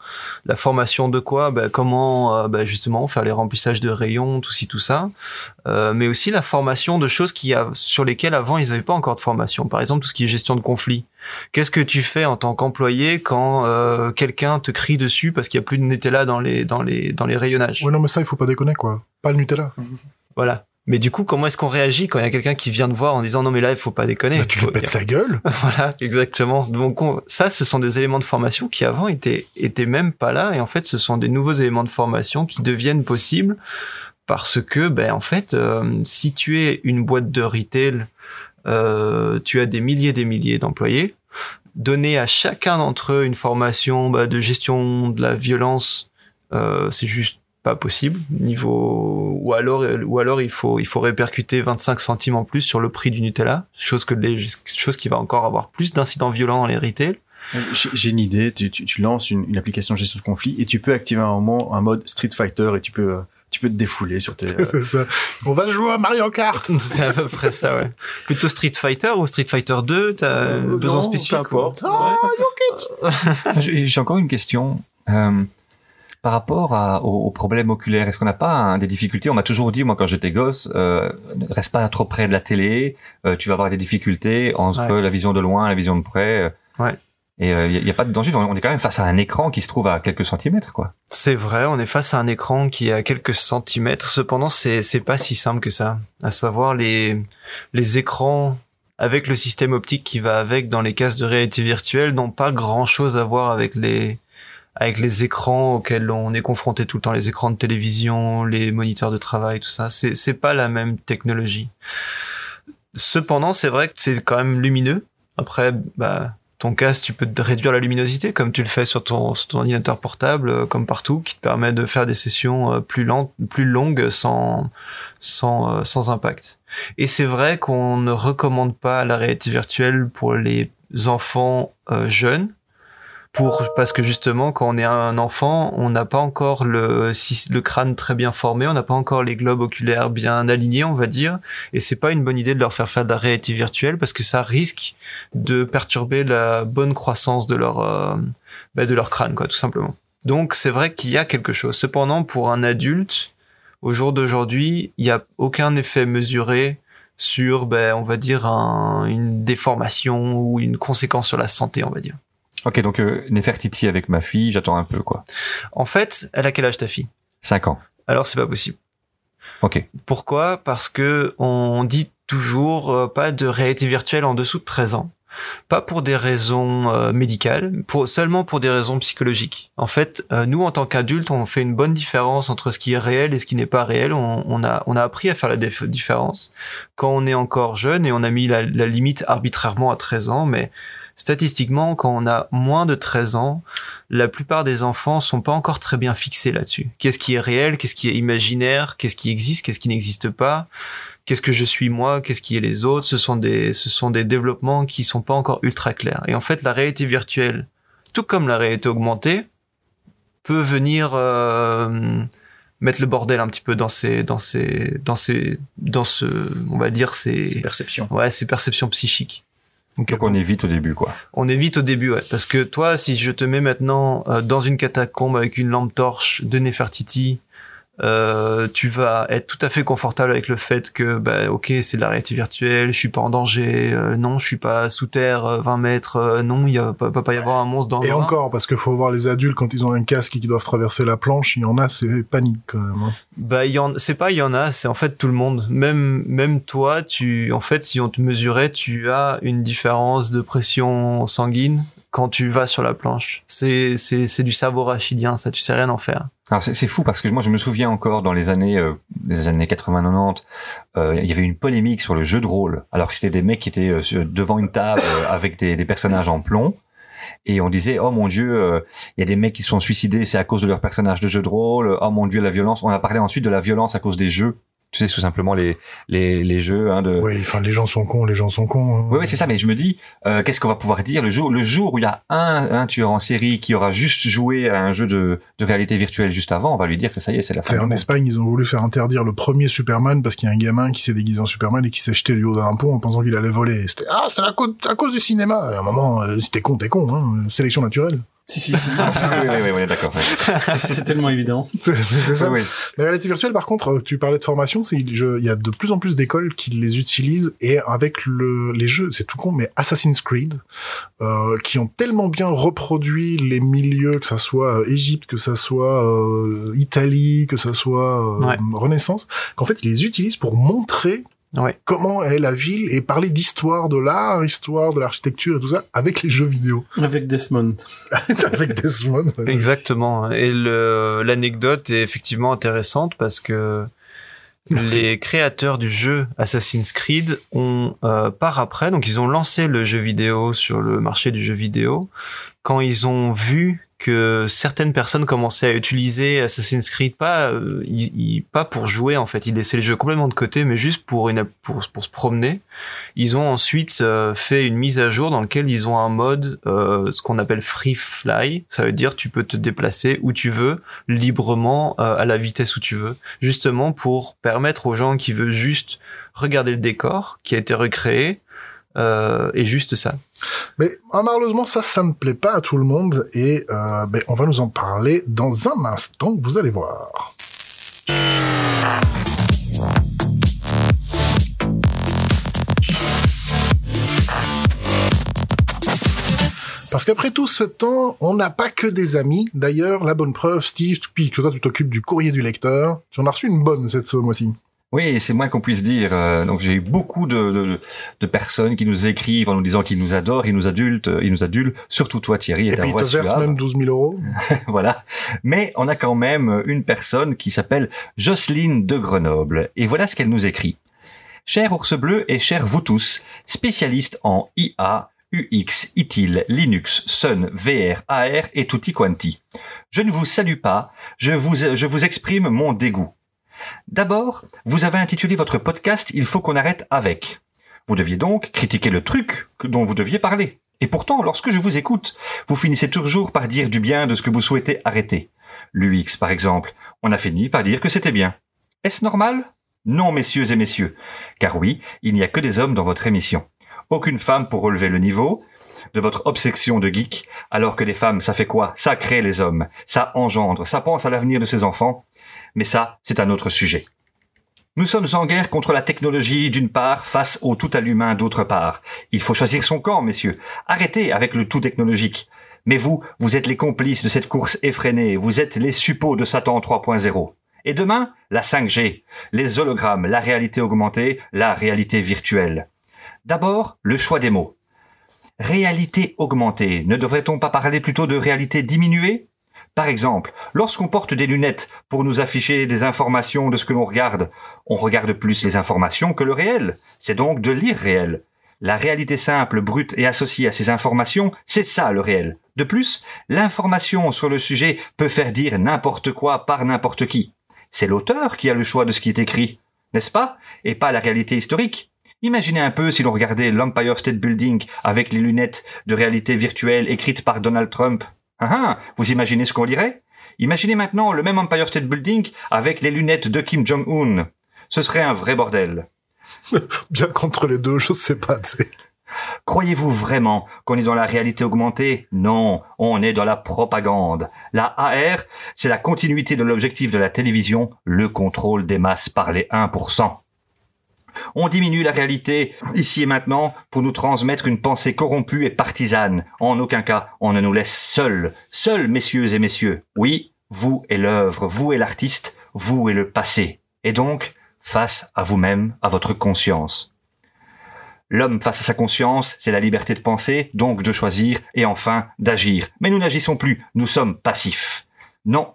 La formation de quoi? Ben, Comment euh, ben, justement faire les remplissages de rayons, tout ci, tout ça. Euh, mais aussi la formation de choses qui a, sur lesquelles avant ils n'avaient pas encore de formation. Par exemple tout ce qui est gestion de conflits. Qu'est-ce que tu fais en tant qu'employé quand euh, quelqu'un te crie dessus parce qu'il y a plus de Nutella dans les dans les dans les rayonnages? Ouais, non, mais ça, il faut pas déconner, quoi. Pas le Nutella. Voilà. Mais du coup, comment est-ce qu'on réagit quand il y a quelqu'un qui vient te voir en disant non mais là il faut pas déconner? Bah, tu lui pètes sa gueule. Voilà, exactement. Donc on- ça, ce sont des éléments de formation qui avant étaient étaient même pas là, et en fait, ce sont des nouveaux éléments de formation qui deviennent possibles parce que, ben en fait, euh, si tu es une boîte de retail, euh, tu as des milliers et des milliers d'employés. Donner à chacun d'entre eux une formation bah, de gestion de la violence, euh, c'est juste pas possible niveau ou alors ou alors il faut il faut répercuter 25 centimes en plus sur le prix du Nutella chose que les chose qui va encore avoir plus d'incidents violents dans les retail J'ai j'ai une idée, tu, tu, lances une, application gestion de conflit et tu peux activer un moment un mode Street Fighter et tu peux, euh, tu peux te défouler sur tes... euh, ça. On va jouer à Mario Kart. c'est à peu près ça ouais plutôt Street Fighter ou Street Fighter 2 t'as Euh, besoin non, spécifique peu. Ah, J'ai j'ai encore une question. Euh, par rapport à, aux, aux problèmes oculaires, est-ce qu'on n'a pas hein, des difficultés? On m'a toujours dit, moi, quand j'étais gosse, euh, ne reste pas trop près de la télé. euh, tu vas avoir des difficultés entre Ouais. la vision de loin et la vision de près. Ouais. Et il n'y a, pas de danger. On est quand même face à un écran qui se trouve à quelques centimètres, quoi. C'est vrai, on est face à un écran qui est à quelques centimètres. Cependant, c'est c'est pas si simple que ça. À savoir les les écrans avec le système optique qui va avec dans les casques de réalité virtuelle n'ont pas grand chose à voir avec les avec les écrans auxquels on est confronté tout le temps, les écrans de télévision, les moniteurs de travail, tout ça. C'est c'est pas la même technologie. Cependant, c'est vrai que c'est quand même lumineux. Après, bah ton casque, tu peux réduire la luminosité comme tu le fais sur ton, ordinateur portable, euh, comme partout, qui te permet de faire des sessions euh, plus longues euh, sans impact. Et c'est vrai qu'on ne recommande pas la réalité virtuelle pour les enfants jeunes, pour parce que justement quand on est un enfant, on n'a pas encore le le crâne très bien formé, on n'a pas encore les globes oculaires bien alignés, on va dire, et c'est pas une bonne idée de leur faire faire de la réalité virtuelle parce que ça risque de perturber la bonne croissance de leur euh, bah, de leur crâne quoi, tout simplement. Donc c'est vrai qu'il y a quelque chose. Cependant pour un adulte, au jour d'aujourd'hui, il n'y a aucun effet mesuré sur, ben, on va dire, un- une déformation ou une conséquence sur la santé, on va dire. Ok, donc euh, Nefertiti avec ma fille, j'attends un peu, quoi. En fait, elle a quel âge ta fille? 5 ans. Alors c'est pas possible. Ok. Pourquoi? Parce que on dit toujours euh, pas de réalité virtuelle en dessous de 13 ans. Pas pour des raisons euh, médicales, pour, seulement pour des raisons psychologiques. En fait, euh, nous en tant qu'adultes, on fait une bonne différence entre ce qui est réel et ce qui n'est pas réel. On, on a, on a appris à faire la différence quand on est encore jeune et on a mis la, la limite arbitrairement à 13 ans, mais statistiquement, quand on a moins de 13 ans, la plupart des enfants sont pas encore très bien fixés là-dessus. Qu'est-ce qui est réel, qu'est-ce qui est imaginaire, qu'est-ce qui existe, qu'est-ce qui n'existe pas, qu'est-ce que je suis moi, qu'est-ce qui est les autres. Ce sont des, ce sont des développements qui sont pas encore ultra clairs. Et en fait, la réalité virtuelle, tout comme la réalité augmentée, peut venir euh, mettre le bordel un petit peu dans ces, dans ces, dans ces, dans ce, on va dire C'est ces, perception. ouais, ces perceptions psychiques. Donc on évite au début, quoi. On évite au début, ouais. Parce que toi, si je te mets maintenant euh, dans une catacombe avec une lampe torche de Nefertiti, euh, tu vas être tout à fait confortable avec le fait que, bah, ok, c'est de la réalité virtuelle, je suis pas en danger, euh, non, je suis pas sous terre, euh, 20 mètres, euh, non, il y a, peut, peut pas y avoir un monstre dans le Et encore, parce qu'il faut voir les adultes quand ils ont un casque et qu'ils doivent traverser la planche, il y en a, c'est panique quand même. hein. Bah, il y en, c'est pas il y en a, c'est en fait tout le monde. Même, même toi, tu, en fait, si on te mesurait, tu as une différence de pression sanguine quand tu vas sur la planche. C'est, c'est, c'est du cerveau rachidien, ça, tu sais rien en faire. Alors c'est c'est fou parce que moi je me souviens encore dans les années euh, les années 80-90, euh, il y avait une polémique sur le jeu de rôle. Alors que c'était des mecs qui étaient euh, devant une table euh, avec des, des personnages en plomb. Et on disait oh mon dieu, euh, il y a des mecs qui sont suicidés, c'est à cause de leur personnage de jeu de rôle. Oh mon dieu la violence. On a parlé ensuite de la violence à cause des jeux. Tu sais, tout simplement les les, les jeux hein, de. Oui, enfin, les gens sont cons, les gens sont cons. hein. Oui, oui, c'est ça. Mais je me dis, euh, qu'est-ce qu'on va pouvoir dire le jour, le jour où il y a un, un tueur en série qui aura juste joué à un jeu de, de réalité virtuelle juste avant, on va lui dire que ça y est, c'est la fin. En. Espagne, ils ont voulu faire interdire le premier Superman parce qu'il y a un gamin qui s'est déguisé en Superman et qui s'est jeté du haut d'un pont en pensant qu'il allait voler. C'était ah, c'est à cause, à cause du cinéma. Et à un moment, euh, si t'es con, t'es con. Hein. Sélection naturelle. Si, si, si. oui, oui, oui, oui, d'accord. ouais. c'est tellement évident. C'est ça. Oui. La réalité virtuelle, par contre, euh, tu parlais de formation, c'est il y a de plus en plus d'écoles qui les utilisent et avec le, les jeux, c'est tout con, mais Assassin's Creed, euh, qui ont tellement bien reproduit les milieux, que ça soit euh, Égypte, que ça soit euh, Italie, que ça soit euh, Ouais. Renaissance, qu'en fait ils les utilisent pour montrer Ouais. comment est la ville et parler d'histoire de l'art, histoire de l'architecture et tout ça avec les jeux vidéo, Avec Desmond. avec Desmond. Exactement. Et l'anecdote est effectivement intéressante parce que Merci. les créateurs du jeu Assassin's Creed ont euh, par après, donc ils ont lancé le jeu vidéo sur le marché du jeu vidéo quand ils ont vu que certaines personnes commençaient à utiliser Assassin's Creed pas euh, pas pour jouer en fait, ils laissaient le jeu complètement de côté mais juste pour une pour, pour se promener. Ils ont ensuite euh, fait une mise à jour dans lequel ils ont un mode euh, ce qu'on appelle free fly, ça veut dire tu peux te déplacer où tu veux librement euh, à la vitesse où tu veux, justement pour permettre aux gens qui veulent juste regarder le décor qui a été recréé euh, et juste ça. Mais ah, malheureusement, ça, ça ne plaît pas à tout le monde et euh, ben, on va nous en parler dans un instant, vous allez voir. Parce qu'après tout ce temps, on n'a pas que des amis. D'ailleurs, la bonne preuve, Steve, puis que toi tu t'occupes du courrier du lecteur, tu en as reçu une bonne cette ce mois-ci. Oui, c'est moins qu'on puisse dire. Euh, donc j'ai eu beaucoup de, de, de personnes qui nous écrivent en nous disant qu'ils nous adorent, ils nous adultent, ils nous adulent. Surtout toi, Thierry, et, Et ta puis ils voix te versent suave. même 12 000 euros. voilà. Mais on a quand même une personne qui s'appelle Jocelyne de Grenoble. Et voilà ce qu'elle nous écrit. Cher ours bleu et chers vous tous, spécialistes en IA, UX, ITIL, Linux, Sun, VR, AR et tutti quanti. Je ne vous salue pas, je vous, je vous exprime mon dégoût. D'abord, vous avez intitulé votre podcast Il faut qu'on arrête avec. Vous deviez donc critiquer le truc dont vous deviez parler. Et pourtant, lorsque je vous écoute, vous finissez toujours par dire du bien de ce que vous souhaitez arrêter. L'UX, par exemple, on a fini par dire que c'était bien. Est-ce normal? Non, messieurs et messieurs. Car oui, il n'y a que des hommes dans votre émission. Aucune femme pour relever le niveau de votre obsession de geek, alors que les femmes, ça fait quoi? Ça crée les hommes, ça engendre, ça pense à l'avenir de ses enfants. Mais ça, c'est un autre sujet. Nous sommes en guerre contre la technologie d'une part face au tout à l'humain d'autre part. Il faut choisir son camp, messieurs. Arrêtez avec le tout technologique. Mais vous, vous êtes les complices de cette course effrénée, vous êtes les suppôts de Satan 3.0. Et demain, la 5G, les hologrammes, la réalité augmentée, la réalité virtuelle. D'abord, le choix des mots. Réalité augmentée, ne devrait-on pas parler plutôt de réalité diminuée? Par exemple, lorsqu'on porte des lunettes pour nous afficher des informations de ce que l'on regarde, on regarde plus les informations que le réel. C'est donc de l'irréel. La réalité simple, brute et associée à ces informations, c'est ça le réel. De plus, l'information sur le sujet peut faire dire n'importe quoi par n'importe qui. C'est l'auteur qui a le choix de ce qui est écrit, n'est-ce pas? Et pas la réalité historique. Imaginez un peu si l'on regardait l'Empire State Building avec les lunettes de réalité virtuelle écrites par Donald Trump. Ah ah, vous imaginez ce qu'on lirait? Imaginez maintenant le même Empire State Building avec les lunettes de Kim Jong-un. Ce serait un vrai bordel. Bien contre les deux, je sais pas. Croyez-vous vraiment qu'on est dans la réalité augmentée? Non, on est dans la propagande. La AR, c'est la continuité de l'objectif de la télévision, le contrôle des masses par les 1%. On diminue la réalité ici et maintenant pour nous transmettre une pensée corrompue et partisane. En aucun cas, on ne nous laisse seuls. Seuls, messieurs et messieurs. Oui, vous et l'œuvre, vous et l'artiste, vous et le passé. Et donc, face à vous-même, à votre conscience. L'homme face à sa conscience, c'est la liberté de penser, donc de choisir, et enfin d'agir. Mais nous n'agissons plus, nous sommes passifs. Non.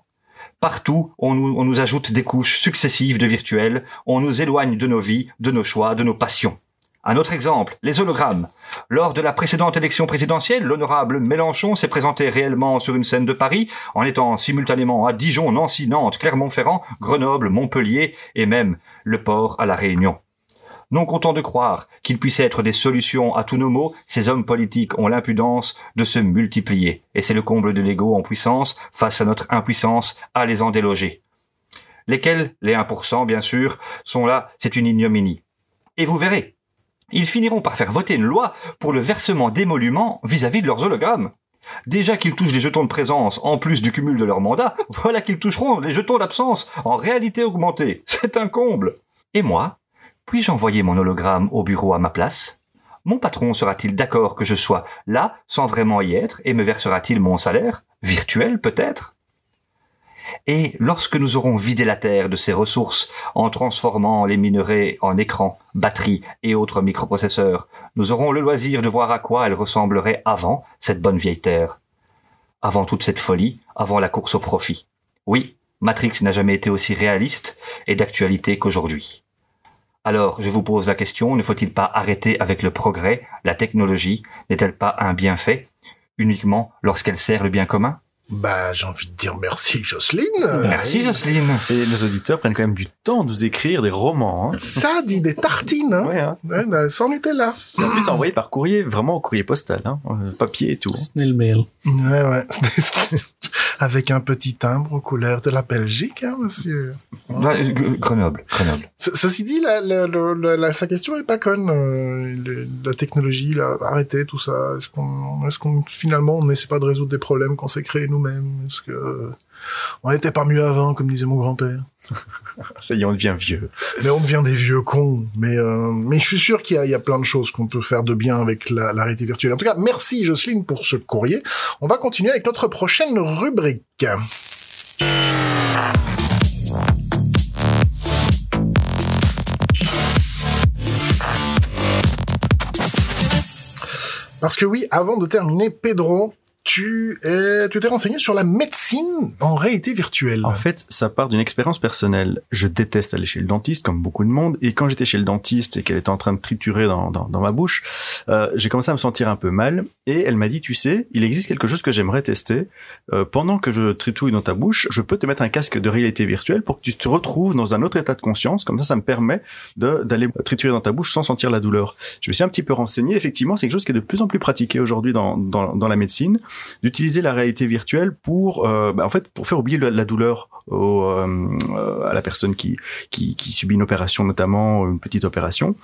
Partout, on nous, ajoute des couches successives de virtuel, on nous éloigne de nos vies, de nos choix, de nos passions. Un autre exemple, les hologrammes. Lors de la précédente élection présidentielle, l'honorable Mélenchon s'est présenté réellement sur une scène de Paris en étant simultanément à Dijon, Nancy, Nantes, Clermont-Ferrand, Grenoble, Montpellier et même le port à la Réunion. Non content de croire qu'il puisse être des solutions à tous nos maux, ces hommes politiques ont l'impudence de se multiplier. Et c'est le comble de l'ego en puissance face à notre impuissance à les en déloger. Lesquels, les 1% bien sûr, sont là, c'est une ignominie. Et vous verrez, ils finiront par faire voter une loi pour le versement d'émoluments vis-à-vis de leurs hologrammes. Déjà qu'ils touchent les jetons de présence en plus du cumul de leur mandat, voilà qu'ils toucheront les jetons d'absence en réalité augmentée. C'est un comble. Et moi, puis-je envoyer mon hologramme au bureau à ma place? Mon patron sera-t-il d'accord que je sois là sans vraiment y être et me versera-t-il mon salaire? Virtuel peut-être? Et lorsque nous aurons vidé la Terre de ses ressources en transformant les minerais en écrans, batteries et autres microprocesseurs, nous aurons le loisir de voir à quoi elle ressemblerait avant cette bonne vieille Terre. Avant toute cette folie, avant la course au profit. Oui, Matrix n'a jamais été aussi réaliste et d'actualité qu'aujourd'hui. Alors, je vous pose la question, ne faut-il pas arrêter avec le progrès? La technologie n'est-elle pas un bienfait uniquement lorsqu'elle sert le bien commun? Bah, j'ai envie de dire merci, Jocelyne. Merci Jocelyne. Et les auditeurs prennent quand même du temps de nous écrire des romans. Hein. Ça dit des tartines, hein. Ouais, hein. Ouais, bah, sans Nutella. Et En plus, envoyé par courrier, vraiment au courrier postal, hein. euh, papier et tout. Snail mail. Ouais, ouais. Avec un petit timbre aux couleurs de la Belgique, hein, monsieur. Ouais, euh, Grenoble, Grenoble. Ceci dit, la, la, la, la- la- sa question est pas conne. euh, le- la technologie, là, arrêter tout ça. Est-ce qu'on, est-ce qu'on finalement on n'essaie pas de résoudre des problèmes qu'on s'est créés nous-mêmes Est-ce que euh, on n'était pas mieux avant, comme disait mon grand-père Ça y est, on devient vieux. Mais on devient des vieux cons. Mais euh, mais je suis sûr qu'il y a, il y a plein de choses qu'on peut faire de bien avec la, la réalité virtuelle. En tout cas, merci Jocelyne pour ce courrier. On va continuer avec notre prochaine rubrique. Parce que oui, avant de terminer, Pedro, tu es, tu t'es renseigné sur la médecine en réalité virtuelle. En fait, ça part d'une expérience personnelle. Je déteste aller chez le dentiste, comme beaucoup de monde. Et quand j'étais chez le dentiste et qu'elle était en train de triturer dans, dans, dans ma bouche, euh, j'ai commencé à me sentir un peu mal. Et elle m'a dit, tu sais, il existe quelque chose que j'aimerais tester. Euh, pendant que je tritouille dans ta bouche, je peux te mettre un casque de réalité virtuelle pour que tu te retrouves dans un autre état de conscience. Comme ça, ça me permet d'aller triturer dans ta bouche sans sentir la douleur. Je me suis un petit peu renseigné. Effectivement, c'est quelque chose qui est de plus en plus pratiqué aujourd'hui dans, dans, dans la médecine d'utiliser la réalité virtuelle pour, euh, bah, en fait, pour faire oublier la, douleur au, euh, euh, à la personne qui, qui, qui subit une opération, notamment une petite opération.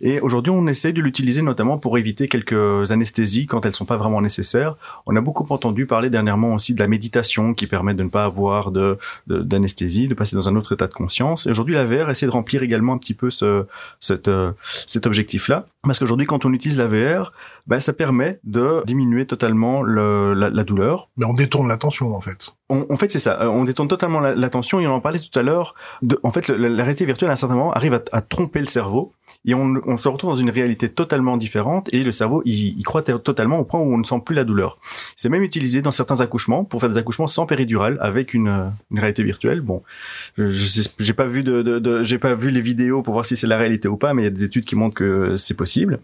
Et aujourd'hui, on essaie de l'utiliser notamment pour éviter quelques anesthésies quand elles sont pas vraiment nécessaires. On a beaucoup entendu parler dernièrement aussi de la méditation qui permet de ne pas avoir de de- d'anesthésie, de, passer dans un autre état de conscience. Et aujourd'hui, la VR essaie de remplir également un petit peu ce, cette, euh, cet objectif-là. Parce qu'aujourd'hui, quand on utilise la VR, ben, ça permet de diminuer totalement le, la, la douleur. Mais on détourne l'attention, en fait. On, en fait, c'est ça. Euh, On détourne totalement la- l'attention et on en parlait tout à l'heure. En fait, le- la, la réalité virtuelle, à un certain moment, arrive à, à tromper le cerveau et on, on se retrouve dans une réalité totalement différente et le cerveau, il, il croit totalement au point où on ne sent plus la douleur. C'est même utilisé dans certains accouchements pour faire des accouchements sans péridurale avec une, une réalité virtuelle. Bon, j'ai pas vu de, de, de- j'ai pas vu les vidéos pour voir si c'est la réalité ou pas, mais il y a des études qui montrent que c'est possible.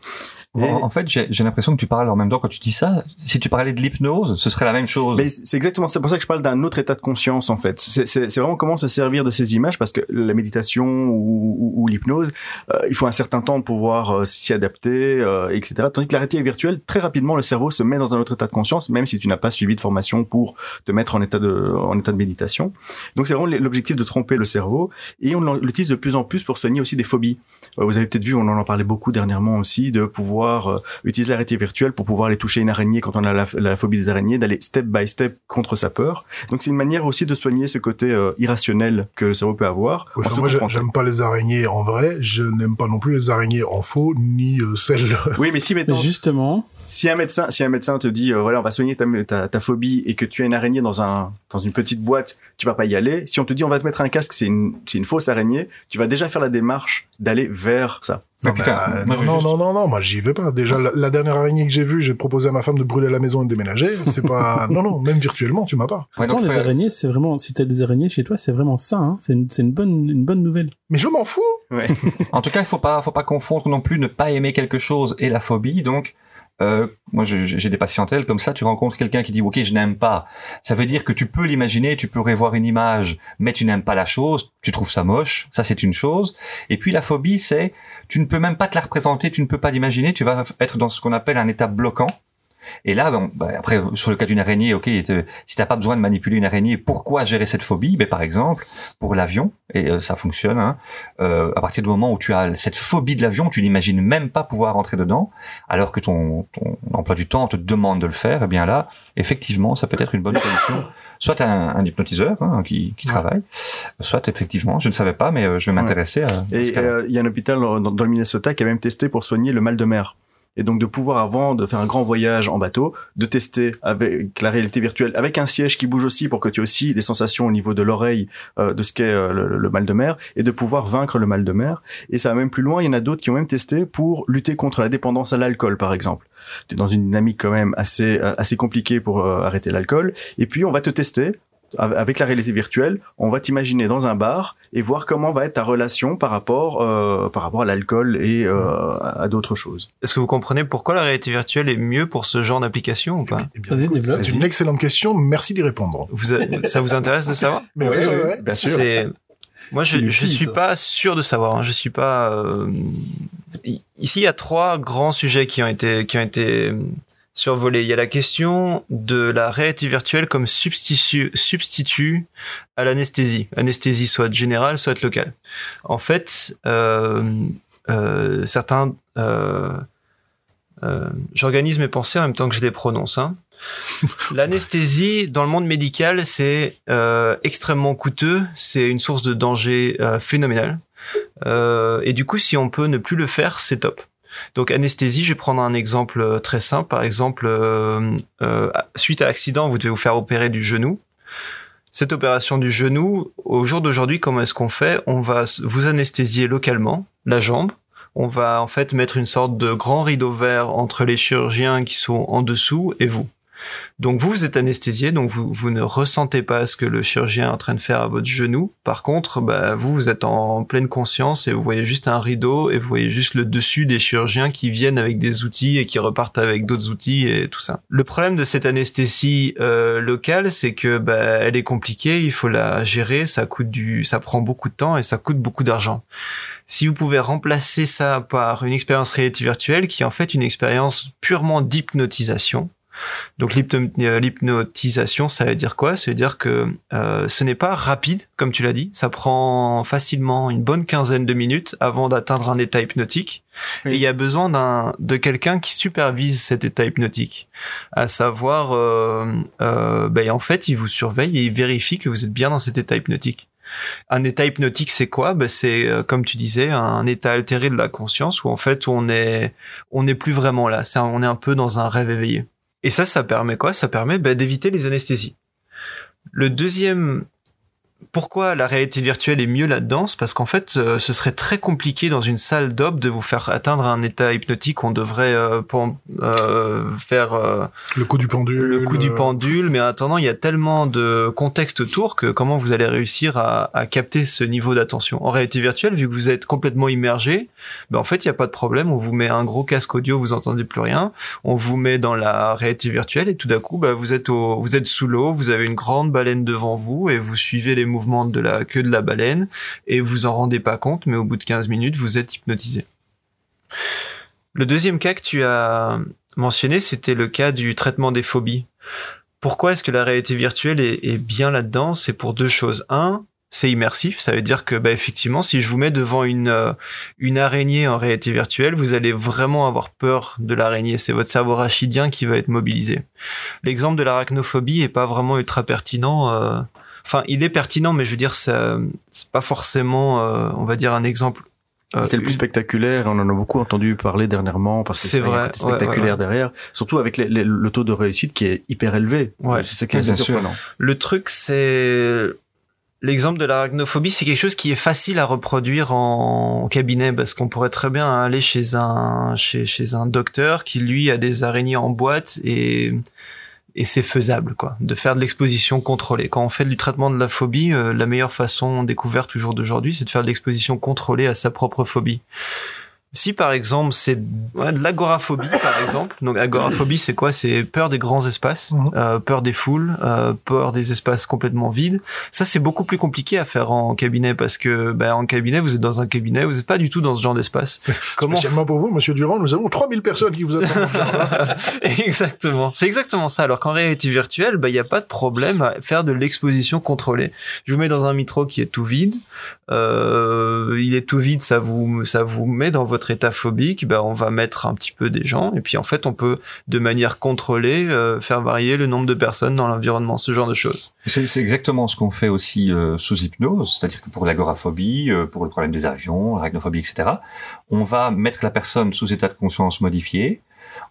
En, en fait, j'ai l'impression que tu parles en même temps quand tu dis ça. Si tu parlais de l'hypnose, ce serait la même chose. Mais c'est exactement c'est pour ça que je parle d'un autre état de conscience en fait. C'est- C'est c'est vraiment comment se servir de ces images parce que la méditation ou, ou- ou l'hypnose, euh, il faut un certain temps pour pouvoir euh, s'y adapter, euh, etc. Tandis que la réalité virtuelle, très rapidement, le cerveau se met dans un autre état de conscience, même si tu n'as pas suivi de formation pour te mettre en état de en état de méditation. Donc c'est vraiment l'objectif de tromper le cerveau et on l'utilise de plus en plus pour soigner aussi des phobies. Euh, vous avez peut-être vu, on en parlait beaucoup dernièrement aussi, de pouvoir euh, utiliser la réalité virtuelle pour pouvoir aller toucher une araignée quand on a la, la phobie des araignées, d'aller step by step contre sa peur. Donc c'est une manière aussi de soigner ce côté euh, irrationnel que le cerveau peut avoir. se moi, j'aime pas les araignées en vrai. Je n'aime pas non plus les araignées en faux, ni euh, celles. Oui, mais si maintenant, justement, si un médecin, si un médecin te dit, euh, voilà, on va soigner ta, ta, ta phobie et que tu as une araignée dans un, dans une petite boîte, tu vas pas y aller. Si on te dit, on va te mettre un casque, c'est une, c'est une fausse araignée, tu vas déjà faire la démarche d'aller vers ça. Non, putain, bah, moi, non, juste- non, non, non, moi j'y vais pas. Déjà, la, la dernière araignée que j'ai vue, j'ai proposé à ma femme de brûler la maison et de déménager. C'est pas, non, non, même virtuellement, tu m'as pas. Ouais, Pourtant, les araignées, c'est vraiment, si t'as des araignées chez toi, c'est vraiment sain, hein. C'est une, c'est une bonne, une bonne nouvelle. Mais je m'en fous. Ouais. En tout cas, il faut pas, faut pas confondre non plus ne pas aimer quelque chose et la phobie. Donc, euh, moi, j'ai des patientèles comme ça. Tu rencontres quelqu'un qui dit OK, je n'aime pas. Ça veut dire que tu peux l'imaginer, tu peux revoir une image, mais tu n'aimes pas la chose. Tu trouves ça moche. Ça, c'est une chose. Et puis la phobie, c'est tu ne peux même pas te la représenter, tu ne peux pas l'imaginer. Tu vas être dans ce qu'on appelle un état bloquant. Et là, bon, bah, après, sur le cas d'une araignée, ok, te- si t'as pas besoin de manipuler une araignée, pourquoi gérer cette phobie? Ben, Par exemple, pour l'avion, et euh, ça fonctionne, hein, euh, à partir du moment où tu as cette phobie de l'avion, tu n'imagines même pas pouvoir entrer dedans, alors que ton, ton emploi du temps te demande de le faire, eh bien là, effectivement, ça peut être une bonne solution. Soit un, un hypnotiseur hein, qui, qui Ouais. travaille, soit effectivement, je ne savais pas, mais euh, je vais m'intéresser à... à Et euh, il y a un hôpital dans, dans le Minnesota qui a même testé pour soigner le mal de mer. Et donc de pouvoir, avant de faire un grand voyage en bateau, de tester avec la réalité virtuelle, avec un siège qui bouge aussi pour que tu aies aussi les sensations au niveau de l'oreille euh, de ce qu'est euh, le, le mal de mer, et de pouvoir vaincre le mal de mer. Et ça va même plus loin, il y en a d'autres qui ont même testé pour lutter contre la dépendance à l'alcool, par exemple. Tu es dans une dynamique quand même assez, euh, assez compliquée pour euh, arrêter l'alcool. Et puis on va te tester avec la réalité virtuelle, on va t'imaginer dans un bar et voir comment va être ta relation par rapport euh, par rapport à l'alcool et euh, à à d'autres choses. Est-ce que vous comprenez pourquoi la réalité virtuelle est mieux pour ce genre d'application ou pas? Eh. C'est une excellente question. Merci d'y répondre. vous a- Ça vous intéresse de savoir? Mais Ouais, ouais, ouais, ouais, ouais. Bien sûr. C'est moi je je suis pas sûr de savoir. hein. Je suis pas euh, ici il y a trois grands sujets qui ont été qui ont été survolés. Il y a la question de la réalité virtuelle comme substitut substitut à l'anesthésie. Anesthésie soit générale soit locale. En fait, euh, euh, certains euh, euh, j'organise mes pensées en même temps que je les prononce. Hein. L'anesthésie dans le monde médical, c'est euh, extrêmement coûteux, c'est une source de danger euh, phénoménale. Euh, et du coup, si on peut ne plus le faire, c'est top. Donc anesthésie, je vais prendre un exemple euh, très simple. Par exemple, euh, euh, suite à accident, vous devez vous faire opérer du genou. Cette opération du genou, au jour d'aujourd'hui, comment est-ce qu'on fait? On va vous anesthésier localement la jambe. On va en fait mettre une sorte de grand rideau vert entre les chirurgiens qui sont en dessous et vous. Donc vous, êtes anesthésié, donc vous, vous ne ressentez pas ce que le chirurgien est en train de faire à votre genou. Par contre, bah, vous, vous êtes en pleine conscience et vous voyez juste un rideau et vous voyez juste le dessus des chirurgiens qui viennent avec des outils et qui repartent avec d'autres outils et tout ça. Le problème de cette anesthésie euh, locale, c'est que bah, elle est compliquée, il faut la gérer, ça coûte du, ça prend beaucoup de temps et ça coûte beaucoup d'argent. Si vous pouvez remplacer ça par une expérience réalité virtuelle qui est en fait une expérience purement d'hypnotisation, donc euh, l'hypnotisation, ça veut dire quoi? Ça veut dire que euh, ce n'est pas rapide, comme tu l'as dit. Ça prend facilement une bonne quinzaine de minutes avant d'atteindre un état hypnotique. Oui. Et il y a besoin d'un de quelqu'un qui supervise cet état hypnotique, à savoir, euh, euh, ben, en fait, il vous surveille et il vérifie que vous êtes bien dans cet état hypnotique. Un état hypnotique, c'est quoi? Ben, C'est, euh, comme tu disais, un état altéré de la conscience où en fait on est, on n'est plus vraiment là. C'est un- on est un peu dans un rêve éveillé. Et ça, ça permet quoi? Ça permet ben, d'éviter les anesthésies. Le deuxième, pourquoi la réalité virtuelle est mieux là-dedans? Parce qu'en fait, euh, ce serait très compliqué dans une salle d'op de vous faire atteindre un état hypnotique. On devrait euh, pen- euh, faire euh, Le coup du pendule. le coup du euh, pendule, mais en attendant, il y a tellement de contexte autour que comment vous allez réussir à, à capter ce niveau d'attention? En réalité virtuelle, vu que vous êtes complètement immergé, ben en fait, il n'y a pas de problème. On vous met un gros casque audio, vous entendez plus rien. On vous met dans la réalité virtuelle et tout d'un coup, ben, vous êtes au, vous êtes sous l'eau, vous avez une grande baleine devant vous et vous suivez les mouvements de la queue de la baleine et vous en rendez pas compte, mais au bout de 15 minutes, vous êtes hypnotisé. Le deuxième cas que tu as mentionné, c'était le cas du traitement des phobies. Pourquoi est-ce que la réalité virtuelle est, bien là-dedans? C'est pour deux choses. Un, c'est immersif, ça veut dire que bah, effectivement, si je vous mets devant une euh, une araignée en réalité virtuelle, vous allez vraiment avoir peur de l'araignée. C'est votre cerveau rachidien qui va être mobilisé. L'exemple de l'arachnophobie est pas vraiment ultra pertinent. euh, Enfin, il est pertinent, mais je veux dire, c'est pas forcément, euh, on va dire, un exemple. euh, c'est le plus une- spectaculaire, on en a beaucoup entendu parler dernièrement parce que C'est vrai, il y a un vrai, côté ouais, spectaculaire ouais, ouais. derrière, surtout avec les- les- le taux de réussite qui est hyper élevé. Ouais. C'est ça qui est surprenant. Le truc, c'est L'exemple de l'arachnophobie, c'est quelque chose qui est facile à reproduire en cabinet parce qu'on pourrait très bien aller chez un chez, chez un docteur qui lui a des araignées en boîte et et c'est faisable quoi de faire de l'exposition contrôlée. Quand on fait du traitement de la phobie, euh, la meilleure façon découverte toujours d'aujourd'hui, c'est de faire de l'exposition contrôlée à sa propre phobie. Si par exemple c'est ouais, de l'agoraphobie par exemple, donc agoraphobie c'est quoi? C'est peur des grands espaces, Mhm. euh, peur des foules, euh, peur des espaces complètement vides. Ça c'est beaucoup plus compliqué à faire en cabinet parce que ben, en cabinet vous êtes dans un cabinet, vous n'êtes pas du tout dans ce genre d'espace. Comment Spécialement pour vous, monsieur Durand, nous avons 3000 personnes qui vous attendent. exactement. C'est exactement ça. Alors qu'en réalité virtuelle, bah, il n'y a pas de problème à faire de l'exposition contrôlée. Je vous mets dans un métro qui est tout vide. Euh, il est tout vide, ça vous, ça vous met dans votre état phobique. Bah, on va mettre un petit peu des gens. Et puis, en fait, on peut, de manière contrôlée, euh, faire varier le nombre de personnes dans l'environnement, ce genre de choses. C'est c'est exactement ce qu'on fait aussi euh, sous hypnose, c'est-à-dire que pour l'agoraphobie, euh, pour le problème des avions, l'arachnophobie, etc., on va mettre la personne sous état de conscience modifié.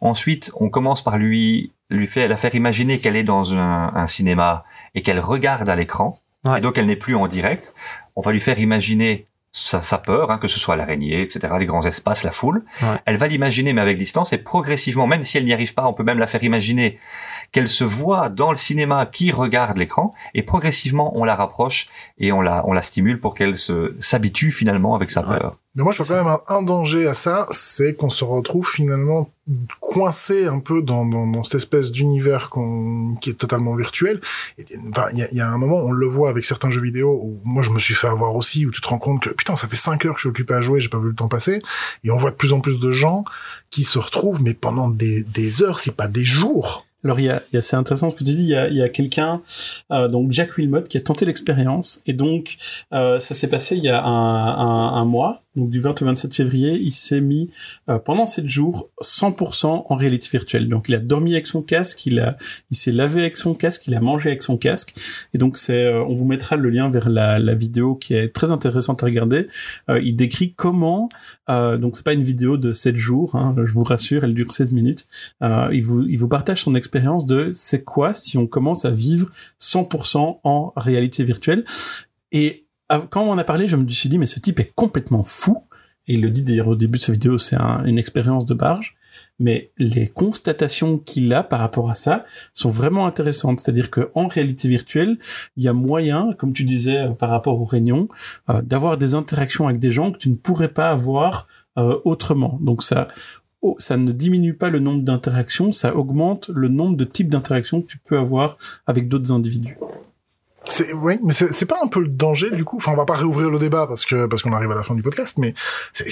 Ensuite, on commence par lui, lui faire, la faire imaginer qu'elle est dans un, un cinéma et qu'elle regarde à l'écran. Ouais. Et donc, elle n'est plus en direct. On va lui faire imaginer sa, sa peur, hein, que ce soit l'araignée, etc., les grands espaces, la foule. Ouais. Elle va l'imaginer, mais avec distance, et progressivement, même si elle n'y arrive pas, on peut même la faire imaginer qu'elle se voit dans le cinéma qui regarde l'écran, et progressivement, on la rapproche et on la, on la stimule pour qu'elle se s'habitue finalement avec sa Ouais. peur. Mais moi, je vois quand même un, danger à ça, c'est qu'on se retrouve finalement coincé un peu dans, dans, dans cette espèce d'univers qu'on, qui est totalement virtuel. Enfin, il y a, y a un moment, on le voit avec certains jeux vidéo où moi je me suis fait avoir aussi, où tu te rends compte que putain, ça fait 5 heures que je suis occupé à jouer, j'ai pas vu le temps passer. Et on voit de plus en plus de gens qui se retrouvent, mais pendant des, des heures, si pas des jours. Alors, il y a, y a c'est intéressant ce que tu dis. Il y a, y a quelqu'un, euh, donc Jack Wilmot, qui a tenté l'expérience. Et donc, euh, ça s'est passé il y a un, un, un mois. Donc, du 20 au 27 février, il s'est mis euh, pendant 7 jours 100% en réalité virtuelle. Donc, il a dormi avec son casque, il a, il s'est lavé avec son casque, il a mangé avec son casque. Et donc, c'est, euh, on vous mettra le lien vers la, la vidéo qui est très intéressante à regarder. Euh, il décrit comment, euh, donc c'est pas une vidéo de 7 jours, hein, je vous rassure, elle dure 16 minutes. Euh, il vous, il vous partage son expérience de c'est quoi si on commence à vivre 100% en réalité virtuelle. Et quand on en a parlé, je me suis dit, mais ce type est complètement fou. Et il le dit d'ailleurs au début de sa vidéo, c'est un- une expérience de barge. Mais les constatations qu'il a par rapport à ça sont vraiment intéressantes. C'est-à-dire qu'en réalité virtuelle, il y a moyen, comme tu disais euh, par rapport aux réunions, euh, d'avoir des interactions avec des gens que tu ne pourrais pas avoir euh, autrement. Donc ça, oh, ça ne diminue pas le nombre d'interactions, ça augmente le nombre de types d'interactions que tu peux avoir avec d'autres individus. C'est oui, mais c'est pas un peu le danger du coup? Enfin, on va pas réouvrir le débat parce que parce qu'on arrive à la fin du podcast, mais c'est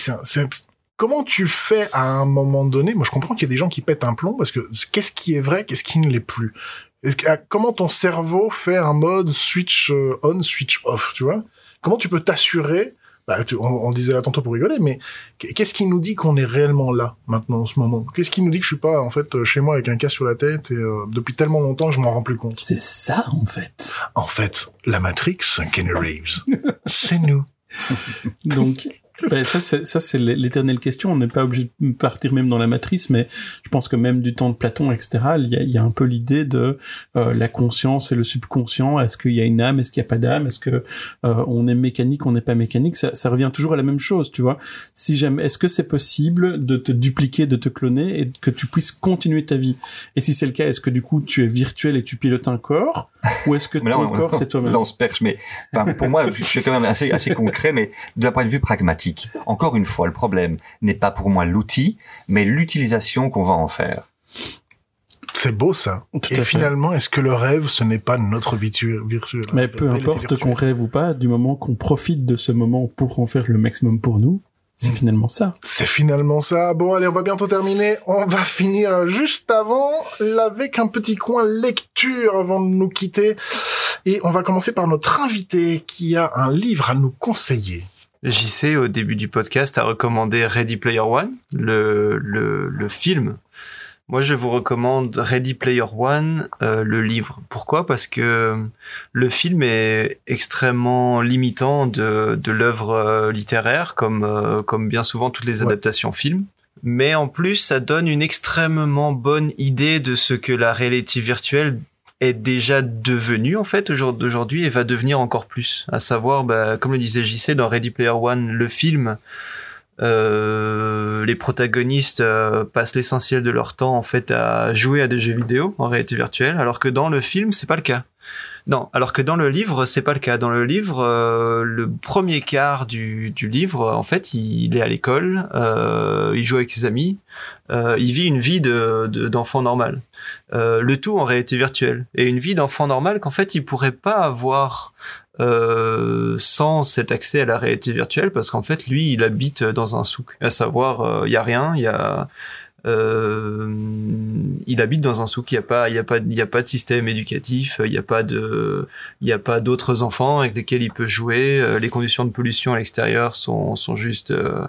comment tu fais à un moment donné? Moi, je comprends qu'il y a des gens qui pètent un plomb parce que qu'est-ce qui est vrai, qu'est-ce qui ne l'est plus? Comment ton cerveau fait un mode switch euh, on, switch off Tu vois? Comment tu peux t'assurer bah, tu- on, on disait là tantôt pour rigoler, mais qu'est-ce qui nous dit qu'on est réellement là maintenant en ce moment? Qu'est-ce qui nous dit que je suis pas en fait euh, chez moi avec un cas sur la tête et euh, depuis tellement longtemps je m'en rends plus compte? C'est ça, en fait. en fait, la Matrix, Kenny Reeves, c'est nous. Donc, ben, ça, c'est, ça, c'est l'éternelle question. On n'est pas obligé de partir même dans la matrice, mais je pense que même du temps de Platon, etc., il y a, il y a un peu l'idée de euh, la conscience et le subconscient. Est-ce qu'il y a une âme? Est-ce qu'il n'y a pas d'âme? Est-ce que euh, on est mécanique? On n'est pas mécanique? Ça, ça revient toujours à la même chose, tu vois. Si j'aime, est-ce que c'est possible de te dupliquer, de te cloner et que tu puisses continuer ta vie? Et si c'est le cas, est-ce que du coup tu es virtuel et tu pilotes un corps, ou est-ce que là, ton on- corps c'est toi-même? Là, on se perche, mais pour moi, je suis quand même assez, assez concret, mais d'un point de vue pragmatique. Encore une fois, le problème n'est pas pour moi l'outil, mais l'utilisation qu'on va en faire. C'est beau ça. Tout Et finalement, est-ce que le rêve, ce n'est pas notre vie tu- virtuelle Mais peu importe qu'on rêve ou pas, du moment qu'on profite de ce moment pour en faire le maximum pour nous, c'est Mm. finalement ça. C'est finalement ça. Bon, allez, on va bientôt terminer. On va finir juste avant avec un petit coin lecture avant de nous quitter. Et on va commencer par notre invité qui a un livre à nous conseiller. JC, au début du podcast, a recommandé Ready Player One, le, le, le film. Moi, je vous recommande Ready Player One, euh, le livre. Pourquoi? Parce que le film est extrêmement limitant de, de l'œuvre euh, littéraire, comme, euh, comme bien souvent toutes les Ouais. adaptations films. Mais en plus, ça donne une extrêmement bonne idée de ce que la réalité virtuelle est déjà devenu en fait au jour d'aujourd'hui et va devenir encore plus. À savoir, bah, comme le disait JC dans Ready Player One, le film, euh, les protagonistes euh, passent l'essentiel de leur temps en fait à jouer à des jeux vidéo en réalité virtuelle, alors que dans le film c'est pas le cas. Non, alors que dans le livre, c'est pas le cas. Dans le livre, euh, le premier quart du, livre, en fait, il, est à l'école, euh, il joue avec ses amis, euh, il vit une vie de de- d'enfant normal. Euh, le tout en réalité virtuelle. Et une vie d'enfant normal qu'en fait, il pourrait pas avoir euh, sans cet accès à la réalité virtuelle, parce qu'en fait, lui, il habite dans un souk. À savoir, euh, il y a rien, il y a euh, il habite dans un souk. Il y a pas, il y a pas, il y a pas de système éducatif. Il y a pas de, y a pas d'autres enfants avec lesquels il peut jouer. euh, Les conditions de pollution à l'extérieur sont sont juste euh,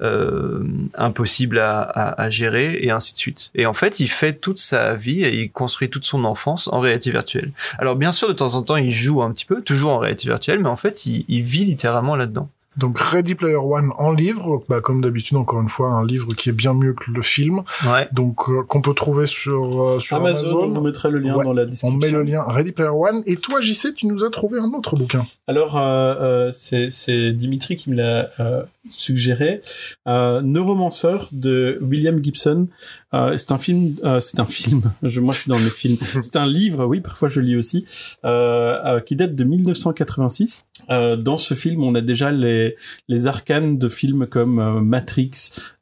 euh, impossibles à, à, à gérer et ainsi de suite. Et en fait, il fait toute sa vie et il construit toute son enfance en réalité virtuelle. Alors bien sûr, de temps en temps, il joue un petit peu, toujours en réalité virtuelle, mais en fait, il, il vit littéralement là-dedans. Donc Ready Player One en livre, bah, comme d'habitude encore une fois un livre qui est bien mieux que le film, Ouais. donc euh, qu'on peut trouver sur euh, sur Amazon, Amazon. on vous mettra le lien Ouais, dans la On description. met le lien Ready Player One. Et toi, JC, tu nous as trouvé un autre bouquin. Alors, euh, euh, c'est c'est Dimitri qui me l'a euh, suggéré. Euh, Neuromancer de William Gibson. Euh, c'est un film. euh, c'est un film. Je, moi, je suis dans mes films. C'est un livre. Oui, parfois je lis aussi. Euh, euh, qui date de 1986. Euh, dans ce film, on a déjà les les arcanes de films comme Matrix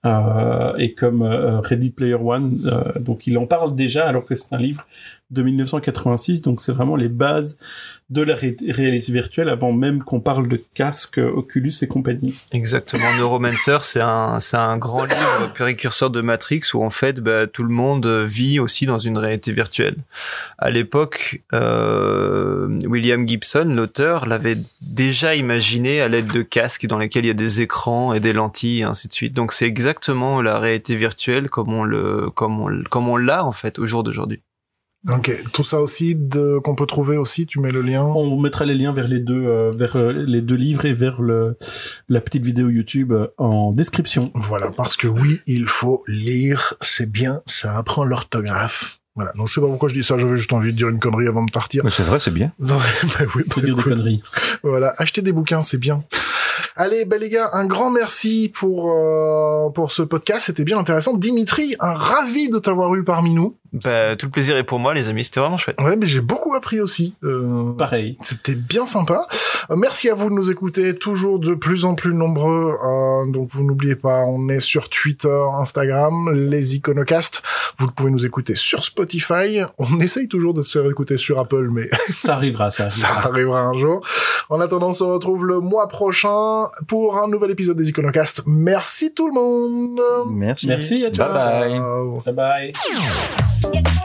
euh, et comme Ready Player One. Euh, donc, il en parle déjà alors que c'est un livre de 1986. Donc, c'est vraiment les bases de la ré- réalité virtuelle avant même qu'on parle de casque, Oculus et compagnie. Exactement. Neuromancer, c'est un, un grand livre précurseur de Matrix où en fait, bah, tout le monde vit aussi dans une réalité virtuelle. À l'époque, euh, William Gibson, l'auteur, l'avait déjà imaginé à l'aide de casques dans lesquels il y a des écrans et des lentilles et ainsi de suite. Donc c'est exactement la réalité virtuelle comme on le, comme on, comme on l'a en fait au jour d'aujourd'hui. Ok, tout ça aussi de qu'on peut trouver aussi. Tu mets le lien? On mettra les liens vers les deux, euh, vers euh, les deux livres et vers le, la petite vidéo YouTube euh, en description. Voilà, parce que oui, il faut lire, c'est bien, ça apprend l'orthographe. Voilà, donc je sais pas pourquoi je dis ça, j'avais juste envie de dire une connerie avant de partir. Mais c'est vrai, c'est bien. Non, bah oui, Faut bah dire des conneries. Voilà, achetez des bouquins, c'est bien. Allez, bah les gars, un grand merci pour euh, pour ce podcast, c'était bien intéressant. Dimitri, un ravi de t'avoir eu parmi nous. Bah, tout le plaisir est pour moi, les amis. C'était vraiment chouette. Ouais, mais j'ai beaucoup appris aussi. Euh, Pareil. C'était bien sympa. Euh, merci à vous de nous écouter, toujours de plus en plus nombreux. Euh, donc vous n'oubliez pas, on est sur Twitter, Instagram, les iconocasts. Vous pouvez nous écouter sur Spotify. On essaye toujours de se faire écouter sur Apple, mais Ça arrivera, ça. ça arrivera. arrivera un jour. En attendant, on se retrouve le mois prochain pour un nouvel épisode des iconocasts. Merci tout le monde. Merci. Merci à toi. Bye bye. Ciao. Bye bye. It's